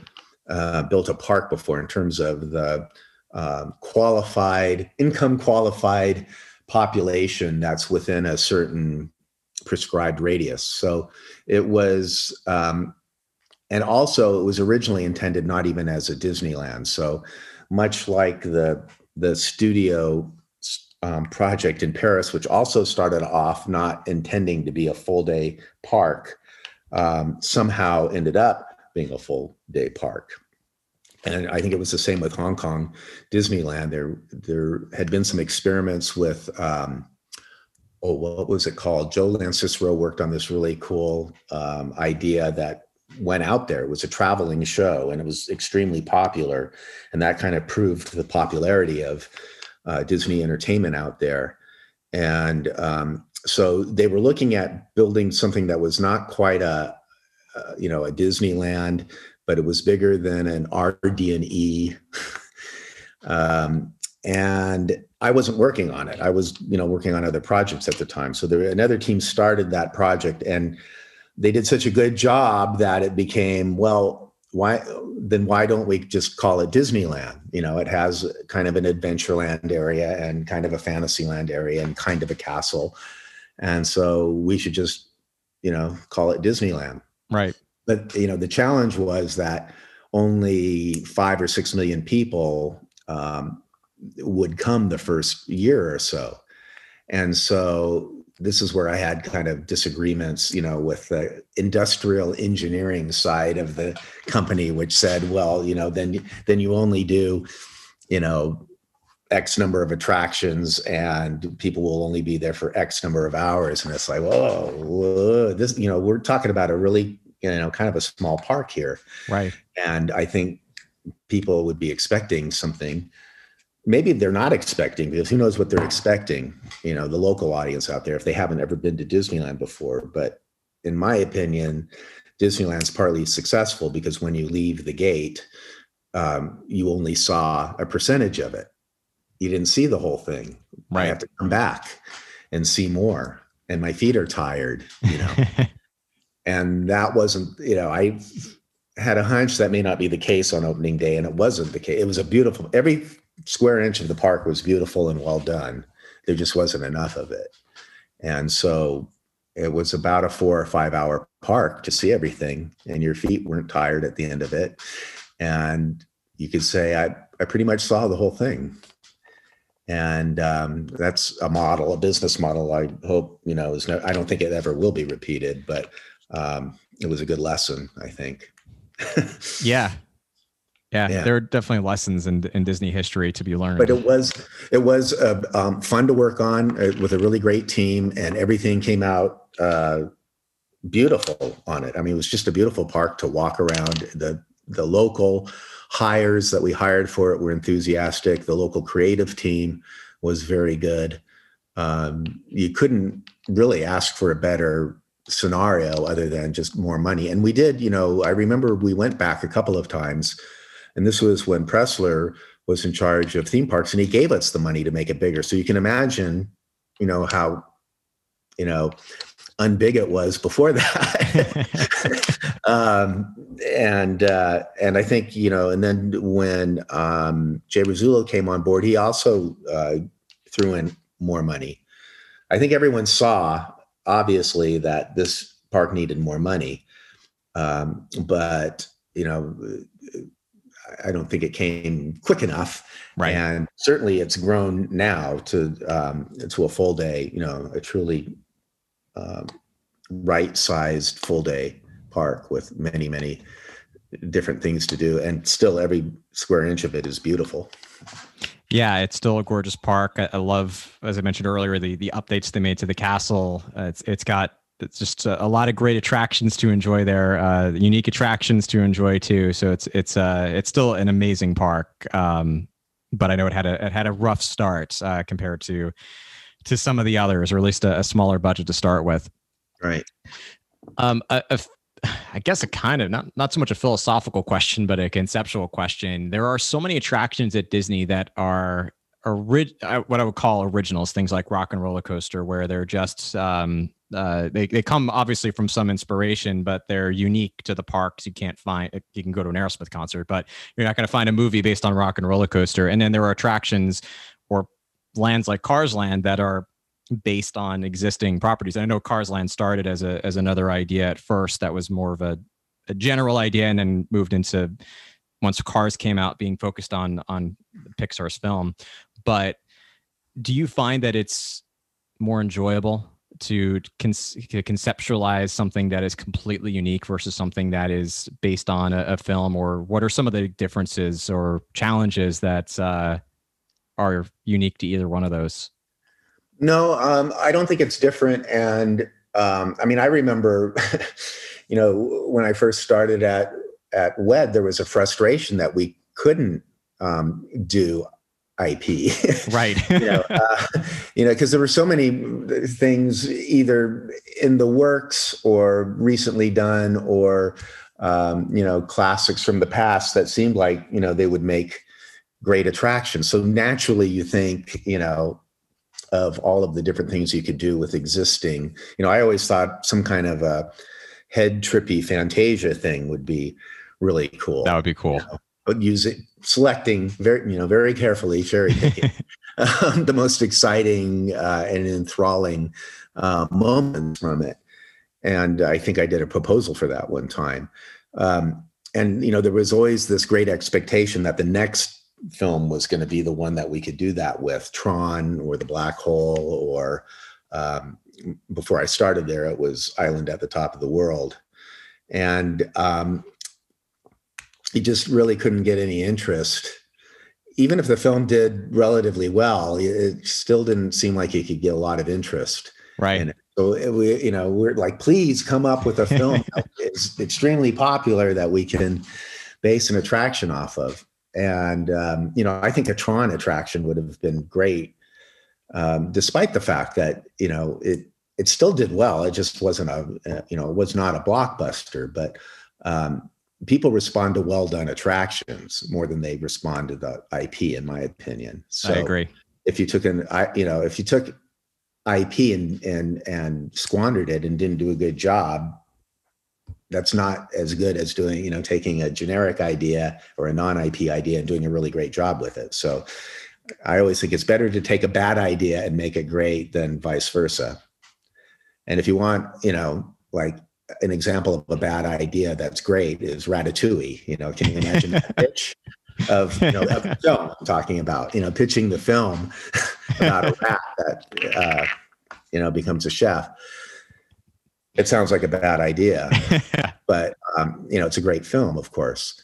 uh, built a park before in terms of the um, qualified income qualified population that's within a certain prescribed radius. So it was, um, and also it was originally intended not even as a Disneyland. So much like the the studio um, project in Paris, which also started off not intending to be a full day park, um, somehow ended up being a full day park. And I think it was the same with Hong Kong Disneyland. There, there had been some experiments with, um, oh, what was it called? Joe Lanzisero worked on this really cool um, idea that went out there. It was a traveling show, and it was extremely popular, and that kind of proved the popularity of uh, Disney Entertainment out there. And um, so they were looking at building something that was not quite a, uh, you know, a Disneyland, but it was bigger than an RD&E. [LAUGHS] um, and I wasn't working on it. I was, you know, working on other projects at the time. So there, another team started that project, and they did such a good job that it became well why then why don't we just call it Disneyland? You know, it has kind of an adventureland area and kind of a fantasyland area and kind of a castle. And so we should just, you know, call it Disneyland.
Right.
But you know, the challenge was that only five or six million people um, would come the first year or so. And so this is where I had kind of disagreements, you know, with the industrial engineering side of the company, which said, well, you know, then then you only do, you know, X number of attractions and people will only be there for X number of hours. And it's like, whoa, whoa, this, you know, we're talking about a really, you know, kind of a small park here.
Right.
And I think people would be expecting something maybe they're not expecting because who knows what they're expecting you know the local audience out there if they haven't ever been to disneyland before. But in my opinion disneyland's partly successful because when you leave the gate um, you only saw a percentage of it. You didn't see the whole thing.
Right. i
have to come back and see more and my feet are tired you know? [LAUGHS] And that wasn't you know i had a hunch that may not be the case on opening day and it wasn't the case it was a beautiful every square inch of the park was beautiful and well done. There just wasn't enough of it. And so it was about a four or five hour park to see everything, and your feet weren't tired at the end of it. And you could say, I, I pretty much saw the whole thing. And um, that's a model, a business model. I hope, you know, is no, I don't think it ever will be repeated, but um, it was a good lesson, I think. [LAUGHS]
yeah, yeah, yeah, there are definitely lessons in, in Disney history to be learned.
But it was it was uh, um, fun to work on uh, with a really great team, and everything came out uh, beautiful on it. I mean, it was just a beautiful park to walk around. the The local hires that we hired for it were enthusiastic. The local creative team was very good. Um, you couldn't really ask for a better scenario other than just more money. And we did, you know, I remember we went back a couple of times and this was when Pressler was in charge of theme parks and he gave us the money to make it bigger. So you can imagine, you know, how, you know, unbig it was before that. [LAUGHS] um, and uh, and I think you know, and then when um, Jay Rasulo came on board, he also uh, threw in more money. I think everyone saw obviously that this park needed more money, um, but you know, I don't think it came quick enough.
Right.
And certainly it's grown now to um, to a full day, you know, a truly um, right sized full day park with many, many different things to do. And still every square inch of it is beautiful.
Yeah, it's still a gorgeous park. I, I love, as I mentioned earlier, the the updates they made to the castle. Uh, it's it's got it's just a, a, lot of great attractions to enjoy there, uh, unique attractions to enjoy too. So it's it's uh it's still an amazing park. Um, but I know it had a it had a rough start uh, compared to to some of the others, or at least a, a smaller budget to start with.
Right.
Um, a, a, I guess a kind of not not so much a philosophical question, but a conceptual question. There are so many attractions at Disney that are ori- uh, what I would call originals, things like Rock and Roller Coaster, where they're just um, uh, they they come obviously from some inspiration, but they're unique to the parks. You can't find you can go to an Aerosmith concert, but you're not going to find a movie based on Rock and Roller Coaster. And then there are attractions or lands like Cars Land that are based on existing properties. And I know Cars Land started as a as another idea at first that was more of a, a general idea, and then moved into once Cars came out, being focused on on Pixar's film. But do you find that it's more enjoyable to, con- conceptualize something that is completely unique versus something that is based on a, a film or what are some of the differences or challenges that uh, are unique to either one of those?
No um, i don't think it's different and um, i mean i remember [LAUGHS] you know when i first started at at wed there was a frustration that we couldn't um, do IP.
Right. [LAUGHS]
you know, uh, you know, because there were so many things either in the works or recently done or um, you know classics from the past that seemed like you know they would make great attractions. So naturally, you think you know of all of the different things you could do with existing. You know, I always thought some kind of a head trippy Fantasia thing would be really cool.
That would be cool.
You know? Using selecting very you know very carefully cherry picking [LAUGHS] um, the most exciting uh, and enthralling uh, moments from it. And i think i did a proposal for that one time. Um, and you know there was always this great expectation that the next film was going to be the one that we could do that with tron or the black hole or um, before i started there it was island at the top of the world. And um, he just really couldn't get any interest. Even if the film did relatively well, it still didn't seem like he could get a lot of interest.
Right.
So it, we, you know, we're like, please come up with a [LAUGHS] film that is extremely popular that we can base an attraction off of. And um, you know, I think a Tron attraction would have been great, um, despite the fact that you know it it still did well. It just wasn't a you know it was not a blockbuster, but um, people respond to well done attractions more than they respond to the IP, in my opinion.
So I agree.
If you took an, I, you know, if you took IP and and and squandered it and didn't do a good job, that's not as good as doing, you know, taking a generic idea or a non-IP idea and doing a really great job with it. So I always think it's better to take a bad idea and make it great than vice versa. And if you want, you know, like an example of a bad idea that's great is Ratatouille. You know, can you imagine that [LAUGHS] pitch of you know of the film I'm talking about? You know, pitching the film [LAUGHS] about a rat that uh, you know becomes a chef. It sounds like a bad idea, [LAUGHS] but um, you know it's a great film, of course.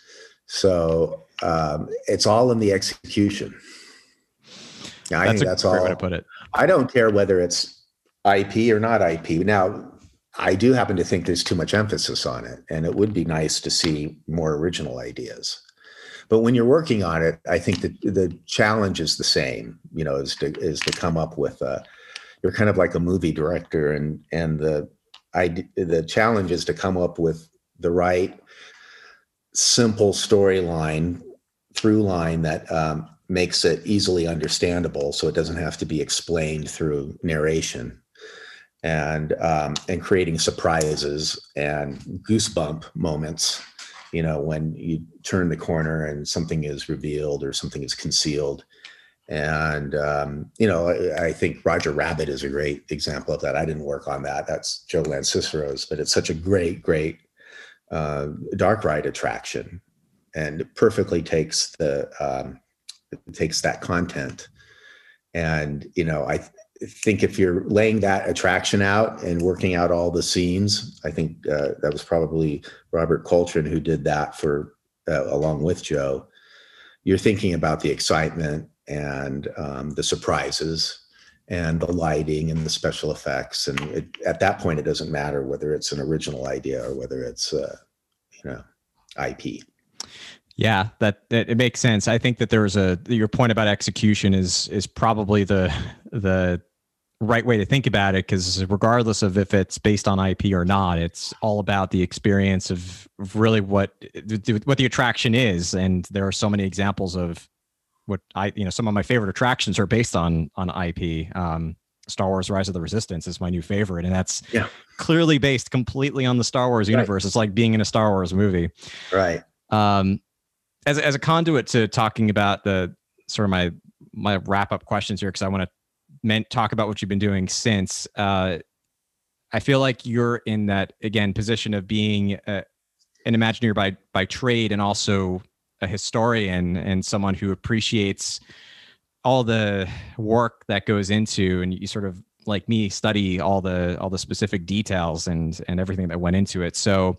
So um, it's all in the execution.
I that's think that's all. Way to put it.
I don't care whether it's IP or not IP. Now, I do happen to think there's too much emphasis on it, and it would be nice to see more original ideas. But when you're working on it, I think that the challenge is the same. You know, is to is to come up with a. You're kind of like a movie director, and and the I the challenge is to come up with the right simple storyline through line that um, makes it easily understandable, so it doesn't have to be explained through narration and um, and creating surprises and goosebump moments you know when you turn the corner and something is revealed or something is concealed. And um, you know I, I, think roger rabbit is a great example of that. I didn't work on that. That's joe lanzisero's but it's such a great great uh, dark ride attraction and perfectly takes the um, takes that content. And you know i think if you're laying that attraction out and working out all the scenes, I think uh, that was probably Robert Coltrane who did that for uh, along with Joe. You're thinking about the excitement and um, the surprises and the lighting and the special effects, and it, at that point, it doesn't matter whether it's an original idea or whether it's uh, you know IP.
Yeah, that, that it makes sense. I think that there's a your point about execution is is probably the the right way to think about it because regardless of if it's based on IP or not, it's all about the experience of really what what the attraction is. And there are so many examples of what I you know some of my favorite attractions are based on on IP. Um, Star Wars: Rise of the Resistance is my new favorite, and that's
yeah.
clearly based completely on the Star Wars universe. Right. It's like being in a Star Wars movie,
right?
Um, as as a conduit to talking about the sort of my my wrap up questions here, because I want to meant talk about what you've been doing since. Uh, I feel like you're in that again position of being a, an Imagineer by by trade and also a historian and someone who appreciates all the work that goes into and you sort of like me study all the all the specific details and and everything that went into it so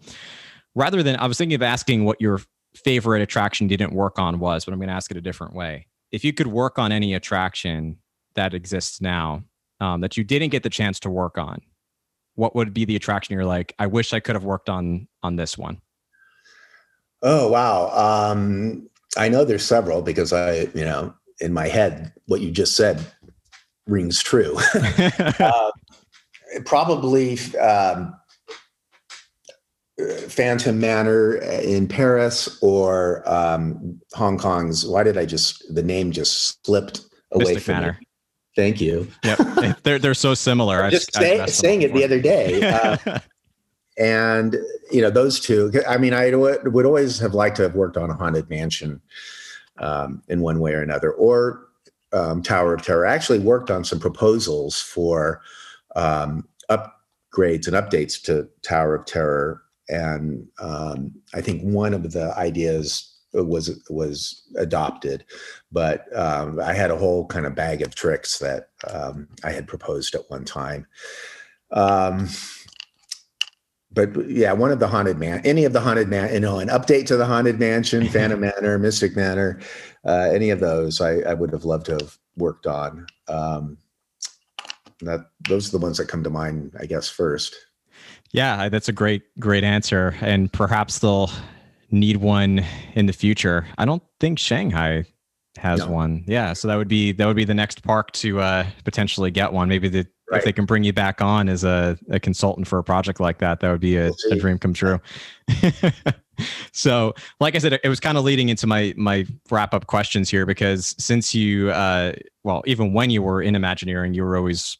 rather than i was thinking of asking what your favorite attraction didn't work on was but i'm going to ask it a different way if you could work on any attraction that exists now um, that you didn't get the chance to work on what would be the attraction you're like i wish i could have worked on on this one
oh wow um, i know there's several because i you know in my head, what you just said rings true. [LAUGHS] uh, probably um, Phantom Manor in Paris or um, Hong Kong's. Why did I just the name just slipped away
Mystic
from
Manor.
me? Thank you.
Yep, they're they're so similar.
i just say, saying it the other day. Uh, [LAUGHS] and you know those two. I mean, I would, would always have liked to have worked on a haunted mansion um, in one way or another, or um, Tower of Terror. I actually worked on some proposals for um, upgrades and updates to Tower of Terror, and um, I think one of the ideas was was adopted, but um, I had a whole kind of bag of tricks that um, I had proposed at one time. Um, but yeah, one of the haunted man, any of the haunted man, you know, an update to the haunted mansion, [LAUGHS] Phantom Manor, Mystic Manor, uh, any of those, I, I, would have loved to have worked on. Um, that those are the ones that come to mind, I guess, first.
Yeah, that's a great, great answer, and perhaps they'll need one in the future. I don't think Shanghai has no. one. Yeah, so that would be that would be the next park to uh, potentially get one. Maybe the right. if they can bring you back on as a, a consultant for a project like that, that would be a, we'll a dream come true. [LAUGHS] so, like I said, it was kind of leading into my my wrap up questions here because since you, uh, well, even when you were in Imagineering, you were always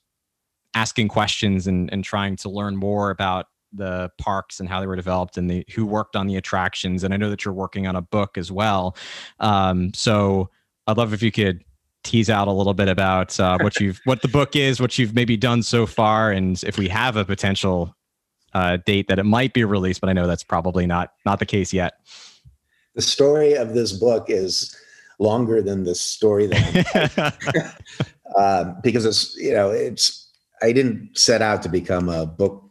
asking questions and and trying to learn more about the parks and how they were developed and the who worked on the attractions. And I know that you're working on a book as well. Um, so I'd love if you could tease out a little bit about uh, what you've what the book is, what you've maybe done so far, and if we have a potential uh, date that it might be released. But I know that's probably not not the case yet.
The story of this book is longer than the story that uh, [LAUGHS] because it's you know it's I didn't set out to become a book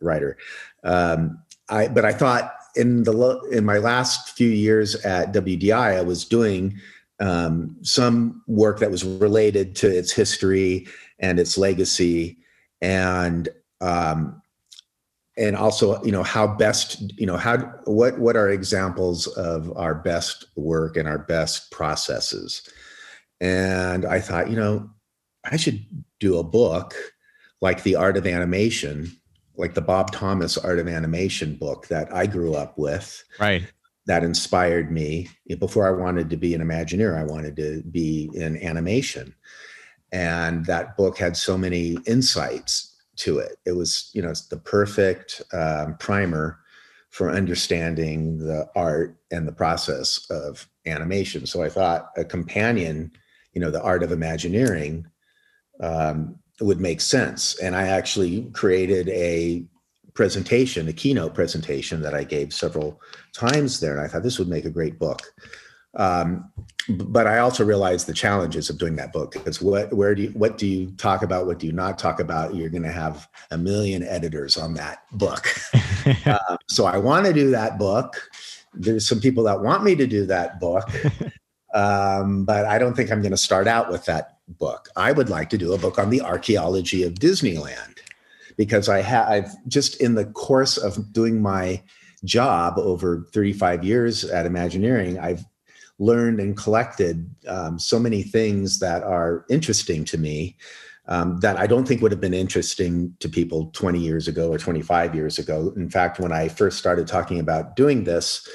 writer. Um, I but I thought in the in my last few years at WDI, I was doing um, some work that was related to its history and its legacy, and um, and also you know how best you know how what what are examples of our best work and our best processes. And I thought, you know, I should do a book like the art of animation like the Bob Thomas Art of Animation book that I grew up with.
Right
that inspired me. Before I wanted to be an Imagineer, I wanted to be in animation. And that book had so many insights to it. It was, you know, the perfect um, primer for understanding the art and the process of animation. So I thought a companion, you know, the art of Imagineering um, would make sense. And I actually created a presentation, a keynote presentation that I gave several times there. And I thought this would make a great book. Um, but I also realized the challenges of doing that book because what, where do you, what do you talk about? What do you not talk about? You're going to have a million editors on that book. uh, [LAUGHS] so I want to do that book. There's some people that want me to do that book. [LAUGHS] Um, but I don't think I'm going to start out with that book. I would like to do a book on the archaeology of Disneyland because I have I've just in the course of doing my job over 35 years at Imagineering, I've learned and collected um, so many things that are interesting to me um, that I don't think would have been interesting to people 20 years ago or 25 years ago. In fact, when I first started talking about doing this,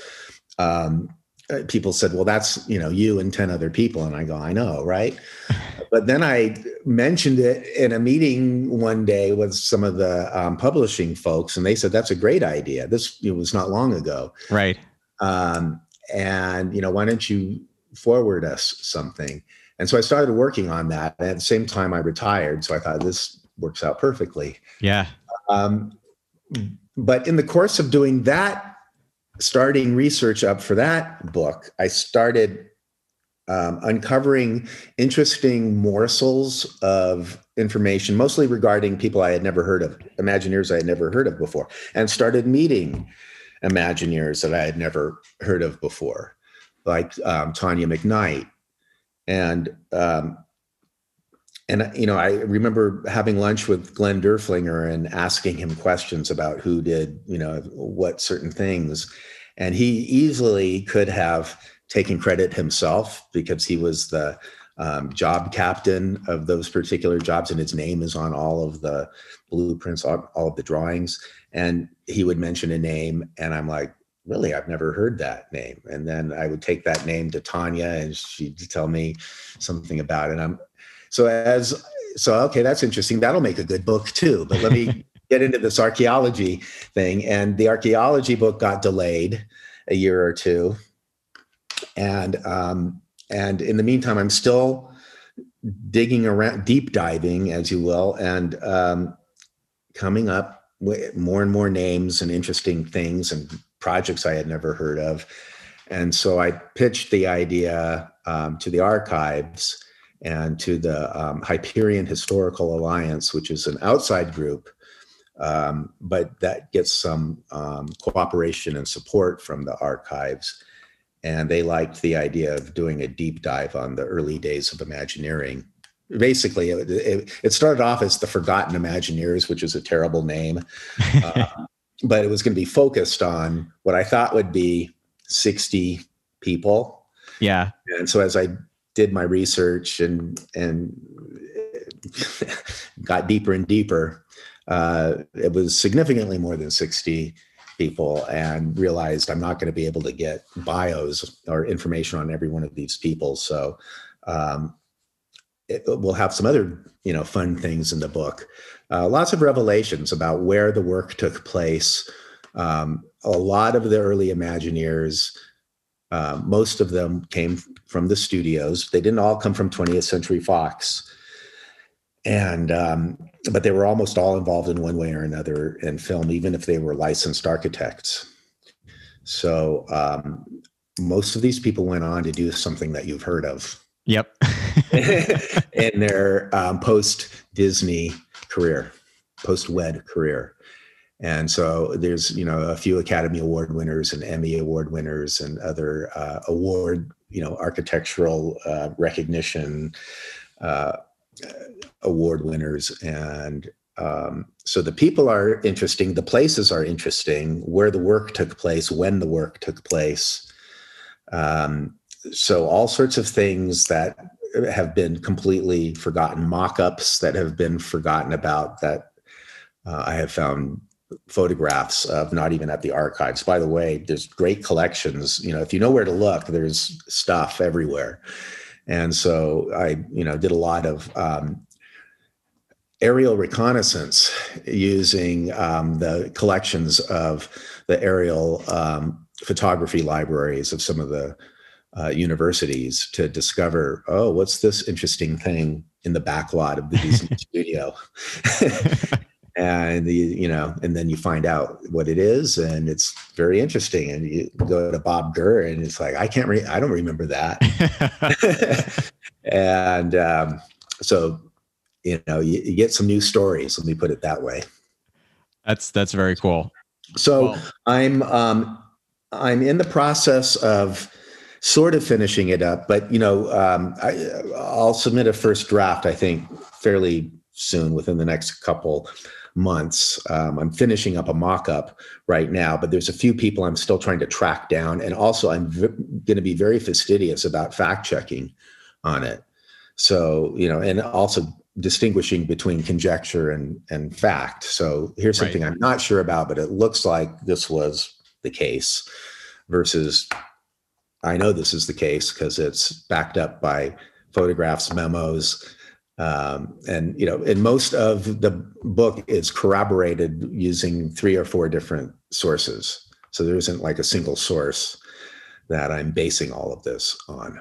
um, uh, people said, "Well, that's you know you and 10 other people," and I go, "I know, right?" [LAUGHS] but then I mentioned it in a meeting one day with some of the um, publishing folks, and they said that's a great idea. This it was not long ago,
right?
Um, and you know, why don't you forward us something? And so I started working on that. And at the same time, I retired, so I thought this works out perfectly.
Yeah. Um,
but in the course of doing that, starting research up for that book, I started um, uncovering interesting morsels of information, mostly regarding people I had never heard of, Imagineers I had never heard of before, and started meeting Imagineers that I had never heard of before, like um, Tanya McKnight. And um, and you know, I remember having lunch with Glenn Derflinger and asking him questions about who did, you know, what certain things, and he easily could have taking credit himself because he was the um, job captain of those particular jobs, and his name is on all of the blueprints, all, all of the drawings. And he would mention a name, and I'm like, really, I've never heard that name. And then I would take that name to Tanya, and she'd tell me something about it. And I'm so as so okay, that's interesting. That'll make a good book too. But let me [LAUGHS] get into this archaeology thing. And the archaeology book got delayed a year or two and um, and in the meantime, I'm still digging around, deep diving, as you will, and um, coming up with more and more names and interesting things and projects I had never heard of. And so I pitched the idea um, to the archives and to the um, Hyperion Historical Alliance, which is an outside group, um, but that gets some um, cooperation and support from the archives and they liked the idea of doing a deep dive on the early days of Imagineering. Basically, it, it, it started off as the Forgotten Imagineers, which is a terrible name, uh, [LAUGHS] but it was going to be focused on what I thought would be 60 people.
Yeah.
And so as I did my research and and [LAUGHS] got deeper and deeper, uh, it was significantly more than 60 people and realized I'm not going to be able to get bios or information on every one of these people. So um, it, we'll have some other you know fun things in the book. Uh, lots of revelations about where the work took place. Um, a lot of the early Imagineers, uh, most of them came from the studios. They didn't all come from 20th Century Fox and um, but they were almost all involved in one way or another in film, even if they were licensed architects. So um, most of these people went on to do something that you've heard of.
Yep. [LAUGHS]
in their um, post Disney career, post Wed career. And so there's, you know, a few Academy Award winners and Emmy Award winners and other uh, award, you know, architectural uh, recognition uh, award winners. And um, so the people are interesting the places are interesting where the work took place when the work took place. Um, so all sorts of things that have been completely forgotten mock-ups that have been forgotten about that uh, i have found photographs of not even at the archives. By the way there's great collections. You know if you know where to look there's stuff everywhere and so i you know did a lot of um, aerial reconnaissance using um, the collections of the aerial um, photography libraries of some of the uh, universities to discover, oh, what's this interesting thing in the back lot of the Disney [LAUGHS] studio? [LAUGHS] and the, you know, and then you find out what it is, and it's very interesting. And you go to Bob Gurr, and it's like, I can't, re- I don't remember that. [LAUGHS] and um, so you know you, you, get some new stories let me put it that way
that's that's very cool
so well, i'm um i'm in the process of sort of finishing it up but you know um I, i'll submit a first draft i think fairly soon within the next couple months um, i'm finishing up a mock-up right now but there's a few people i'm still trying to track down and also i'm v- going to be very fastidious about fact checking on it so you know and also distinguishing between conjecture and and fact. So here's something right. I'm not sure about, but it looks like this was the case versus I know this is the case because it's backed up by photographs, memos, Um, and you know, and most of the book is corroborated using three or four different sources. So there isn't like a single source that I'm basing all of this on.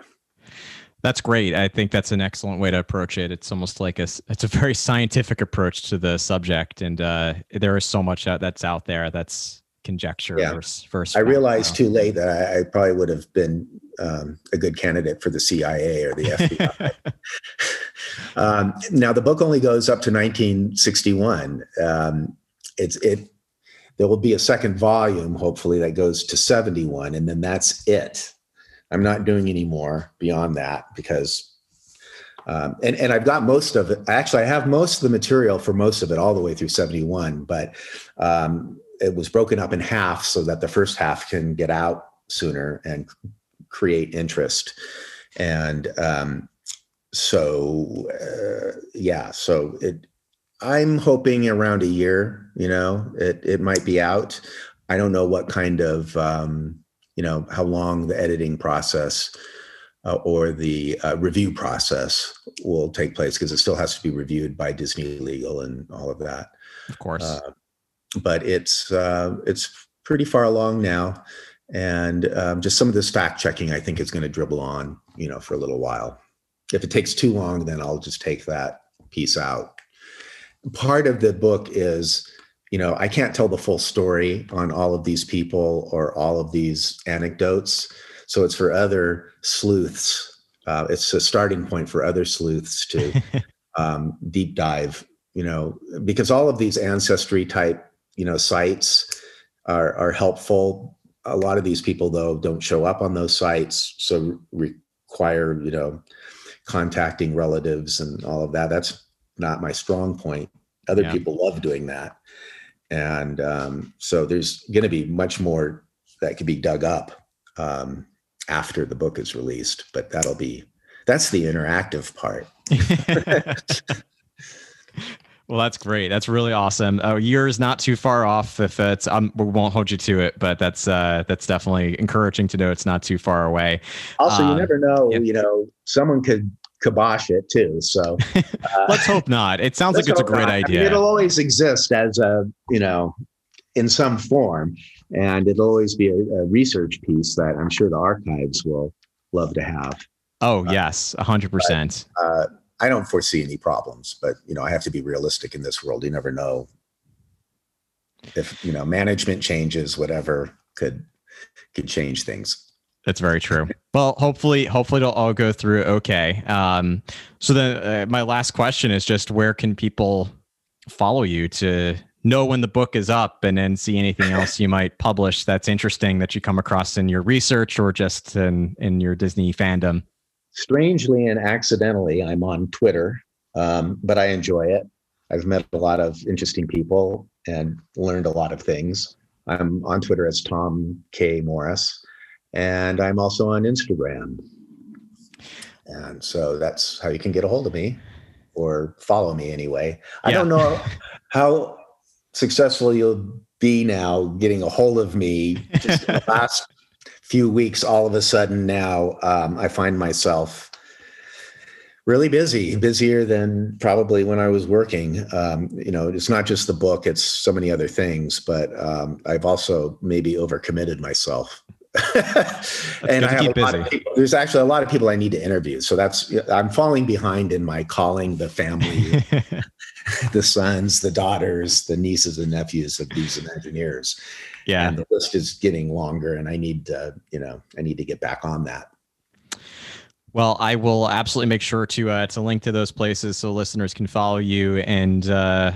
That's great. I think that's an excellent way to approach it. It's almost like a it's a very scientific approach to the subject, and uh, there is so much that that's out there that's conjecture yeah. versus, versus
I realized too late that I, I probably would have been um, a good candidate for the CIA or the [LAUGHS] FBI. um, now the book only goes up to 1961. Um, it's it. There will be a second volume, hopefully, that goes to 71, and then that's it. I'm not doing any more beyond that because, um, and and I've got most of it. Actually, I have most of the material for most of it all the way through 71, but um, it was broken up in half so that the first half can get out sooner and create interest. And um, so, uh, yeah, so it. I'm hoping around a year. You know, it it might be out. I don't know what kind of um, you know how long the editing process uh, or the uh, review process will take place because it still has to be reviewed by Disney Legal and all of that.
Of course. Uh,
but it's uh, it's pretty far along now, and um, just some of this fact checking I think is going to dribble on, you know, for a little while. If it takes too long, then I'll just take that piece out. Part of the book is you know, I can't tell the full story on all of these people or all of these anecdotes. So it's for other sleuths. Uh, it's a starting point for other sleuths to [LAUGHS] um, deep dive, you know, because all of these ancestry type, you know, sites are, are helpful. A lot of these people, though, don't show up on those sites. So require, you know, contacting relatives and all of that. That's not my strong point. Other yeah. people love doing that. And um, so there's going to be much more that could be dug up um, after the book is released, but that'll be that's the interactive part. [LAUGHS] [LAUGHS]
well, that's great. That's really awesome. A year is not too far off. If it's, um, we won't hold you to it, but that's uh, that's definitely encouraging to know it's not too far away.
Also, you um, never know. Yeah. You know, someone could kibosh it too. So [LAUGHS] uh,
let's hope not. It sounds like it's a great not. idea. I
mean, it'll always exist as a you know in some form, and it'll always be a, a research piece that I'm sure the archives will love to have.
Oh uh, yes, a hundred percent.
I don't foresee any problems, but you know I have to be realistic in this world. You never know if you know management changes, whatever could could change things.
That's very true. Well, hopefully, hopefully it'll all go through okay. Um, so then, uh, my last question is just where can people follow you to know when the book is up, and then see anything [LAUGHS] else you might publish that's interesting that you come across in your research or just in in your Disney fandom.
Strangely and accidentally, I'm on Twitter, um, but I enjoy it. I've met a lot of interesting people and learned a lot of things. I'm on Twitter as Tom K Morris and I'm also on Instagram. And so that's how you can get a hold of me or follow me anyway. I don't know how successful you'll be now getting a hold of me. [LAUGHS] Just in the last few weeks, all of a sudden now, um, I find myself really busy, busier than probably when I was working. Um, you know, it's not just the book; it's so many other things. But um, I've also maybe overcommitted myself [LAUGHS] and I have a lot of people, there's actually a lot of people I need to interview. So that's I'm falling behind in my calling the family, [LAUGHS] the sons, the daughters, the nieces and nephews of these Imagineers.
Yeah,
and the list is getting longer, and I need to, you know, I need to get back on that.
Well, I will absolutely make sure to uh, to link to those places so listeners can follow you and. Uh,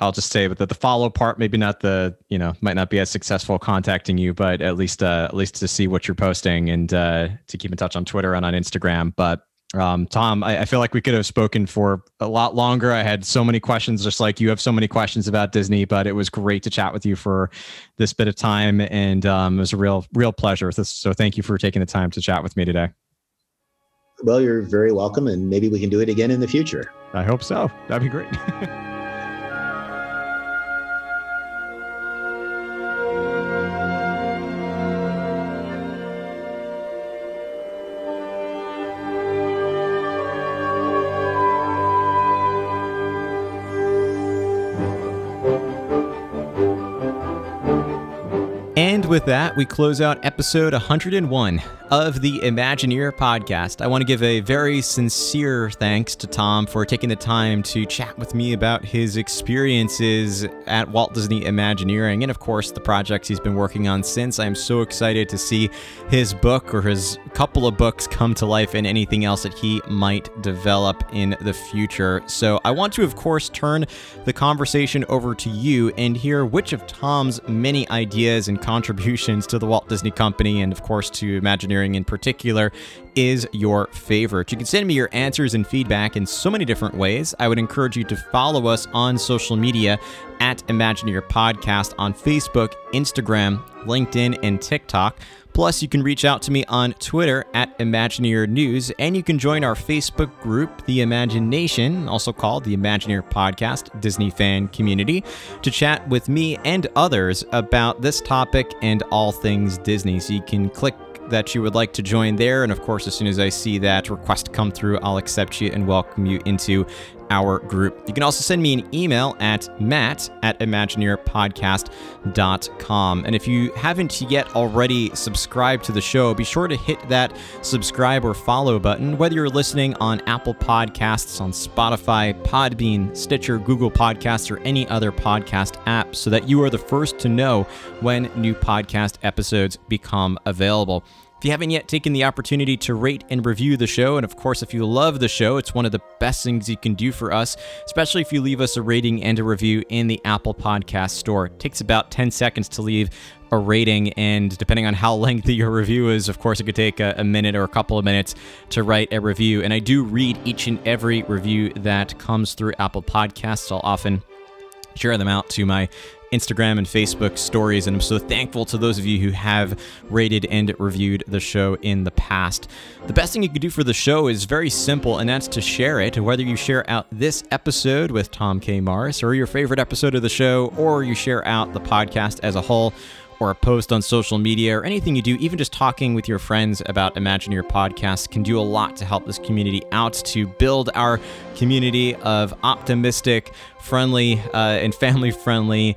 I'll just say that the follow part, maybe not the, you know, might not be as successful contacting you, but at least, uh, at least to see what you're posting and uh, to keep in touch on Twitter and on Instagram. But um, Tom, I, I, feel like we could have spoken for a lot longer. I had so many questions, just like you have so many questions about Disney. But it was great to chat with you for this bit of time, and um, it was a real, real pleasure. So thank you for taking the time to chat with me today.
Well, you're very welcome, and maybe we can do it again in the future.
I hope so. That'd be great. [LAUGHS] And with that, we close out episode 101 of the Imagineer podcast. I want to give a very sincere thanks to Tom for taking the time to chat with me about his experiences at Walt Disney Imagineering and, of course, the projects he's been working on since. I am so excited to see his book or his couple of books come to life and anything else that he might develop in the future. So, I want to, of course, turn the conversation over to you and hear which of Tom's many ideas and contributions to the Walt Disney Company and, of course, to Imagineering in particular is your favorite. You can send me your answers and feedback in so many different ways. I would encourage you to follow us on social media at Imagineer Podcast on Facebook, Instagram, LinkedIn, and TikTok. Plus, you can reach out to me on Twitter at Imagineer News, and you can join our Facebook group, The Imagination, also called the Imagineer Podcast Disney Fan Community, to chat with me and others about this topic and all things Disney. So you can click that you would like to join there. And of course, as soon as I see that request come through, I'll accept you and welcome you into our group. You can also send me an email at matt at imagineerpodcast.com. And if you haven't yet already subscribed to the show, be sure to hit that subscribe or follow button, whether you're listening on Apple Podcasts, on Spotify, Podbean, Stitcher, Google Podcasts, or any other podcast app, so that you are the first to know when new podcast episodes become available. If you haven't yet taken the opportunity to rate and review the show, and of course, if you love the show, it's one of the best things you can do for us, especially if you leave us a rating and a review in the Apple Podcast Store. It takes about 10 seconds to leave a rating, and depending on how lengthy your review is, of course, it could take a, a, minute or a couple of minutes to write a review. And I do read each and every review that comes through Apple Podcasts. I'll often share them out to my Instagram and Facebook stories. And I'm so thankful to those of you who have rated and reviewed the show in the past. The best thing you can do for the show is very simple, and that's to share it. Whether you share out this episode with Tom K. Morris or your favorite episode of the show, or you share out the podcast as a whole or a post on social media or anything you do, even just talking with your friends about Imagineer Podcast can do a lot to help this community out, to build our community of optimistic, friendly, uh, and family friendly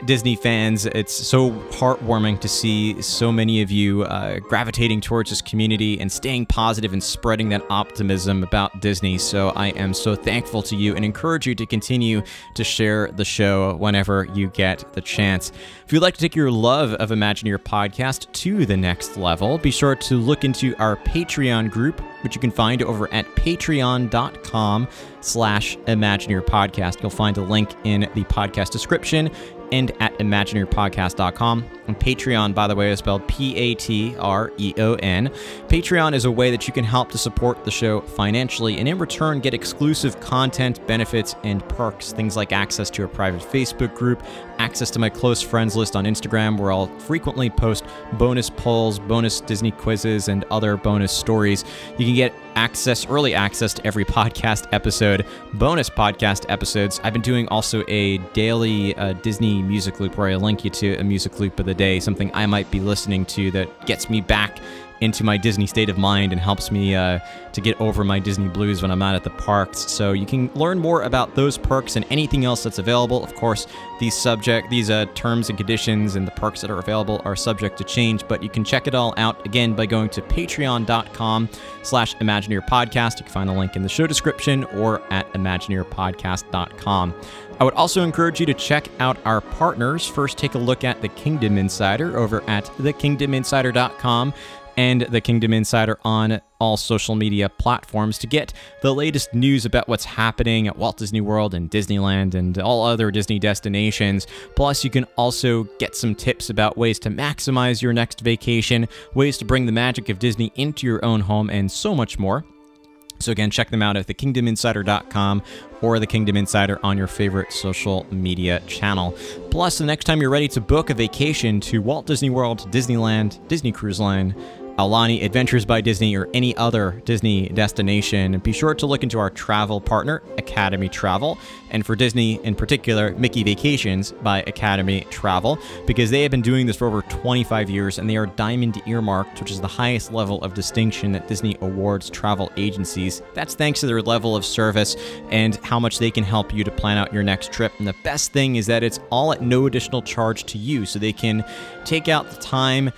Disney fans. It's so heartwarming to see so many of you uh, gravitating towards this community and staying positive and spreading that optimism about Disney. So I am so thankful to you and encourage you to continue to share the show whenever you get the chance. If you'd like to take your love of Imagineer podcast to the next level, be sure to look into our Patreon group, which you can find over at patreon.com slash Imagineer podcast. You'll find a link in the podcast description and at imagineerpodcast.com. And Patreon, by the way, is spelled P A T R E O N. Patreon is a way that you can help to support the show financially and in return get exclusive content, benefits, and perks. Things like access to a private Facebook group, access to my close friends list on Instagram, where I'll frequently post bonus polls, bonus Disney quizzes, and other bonus stories. You can get access, early access to every [LAUGHS] podcast episode, bonus podcast episodes. I've been doing also a daily uh, Disney music loop where I link you to a music loop of the day, something I might be listening to that gets me back into my Disney state of mind and helps me uh, to get over my Disney blues when I'm not at the parks. So you can learn more about those perks and anything else that's available. Of course, these subject, these uh, terms and conditions and the perks that are available are subject to change, but you can check it all out again by going to patreon.com slash Imagineer Podcast. You can find the link in the show description or at ImagineerPodcast.com. I would also encourage you to check out our partners. First, take a look at the Kingdom Insider over at thekingdominsider.com and the Kingdom Insider on all social media platforms to get the latest news about what's happening at Walt Disney World and Disneyland and all other Disney destinations. Plus, you can also get some tips about ways to maximize your next vacation, ways to bring the magic of Disney into your own home, and so much more. So, again, check them out at thekingdominsider.com or the Kingdom Insider on your favorite social media channel. Plus, the next time you're ready to book a vacation to Walt Disney World, Disneyland, Disney Cruise Line, Aulani Adventures by Disney or any other Disney destination, be sure to look into our travel partner, Academy Travel, and for Disney in particular, Mickey Vacations by Academy Travel, because they have been doing this for over 25 years and they are diamond earmarked, which is the highest level of distinction that Disney awards travel agencies. That's thanks to their level of service and how much they can help you to plan out your next trip. And the best thing is that it's all at no additional charge to you, so they can take out the time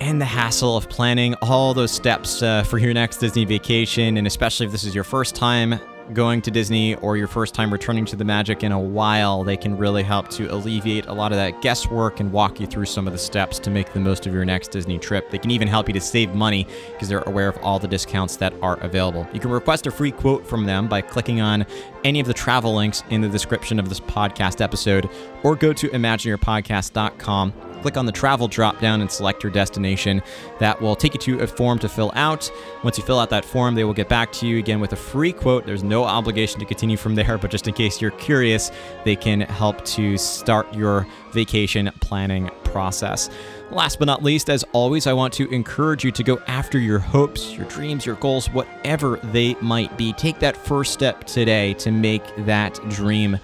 and the hassle of planning all those steps uh, for your next Disney vacation. And especially if this is your first time going to Disney or your first time returning to the magic in a while, they can really help to alleviate a lot of that guesswork and walk you through some of the steps to make the most of your next Disney trip. They can even help you to save money because they're aware of all the discounts that are available. You can request a free quote from them by clicking on any of the travel links in the description of this podcast episode or go to imagineerpodcast.com click on the travel drop down and select your destination. That will take you to a form to fill out. Once you fill out that form, they will get back to you again with a free quote. There's no obligation to continue from there, but just in case you're curious, they can help to start your vacation planning process. Last but not least, as always, I want to encourage you to go after your hopes, your dreams, your goals, whatever they might be. Take that first step today to make that dream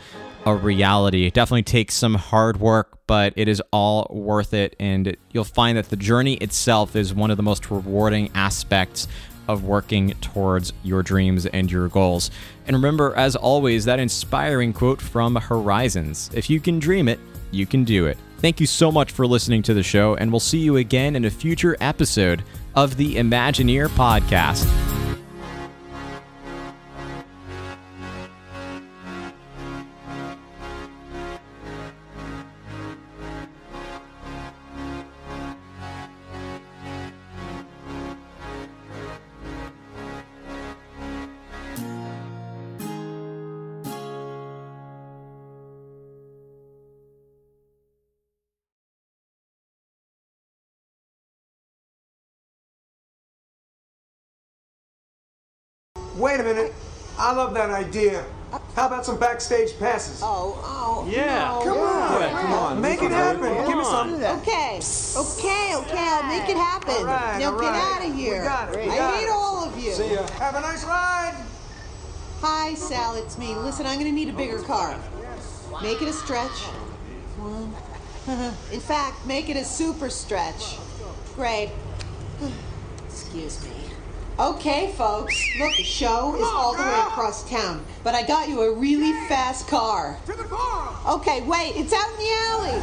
a reality. It definitely takes some hard work, but it is all worth it. And you'll find that the journey itself is one of the most rewarding aspects of working towards your dreams and your goals. And remember, as always, that inspiring quote from Horizons If you can dream it, you can do it. Thank you so much for listening to the show, and we'll see you again in a future episode of the Imagineer Podcast.
Wait a minute. I love that idea. How about some backstage passes?
Oh, oh.
Yeah.
no.
Come on.
Yeah, come on.
Make it happen.
good.
Give me
Come
some.
on.
Okay, okay, okay, I'll make it happen.
All right,
now
all
get
right.
out of here.
We got it, we
I
got
hate
it.
all of you.
See ya. Have a nice ride.
Hi, Sal, it's me. Listen, I'm gonna need a bigger car. Make it a stretch. [LAUGHS] In fact, make it a super stretch. Great. [SIGHS] Excuse me. Okay, folks. Look, the show is all the way across town, but I got you a really fast car.
To the car!
Okay, wait, it's out in the alley.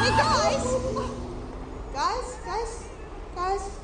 Hey, guys! Oh. Guys, guys, guys.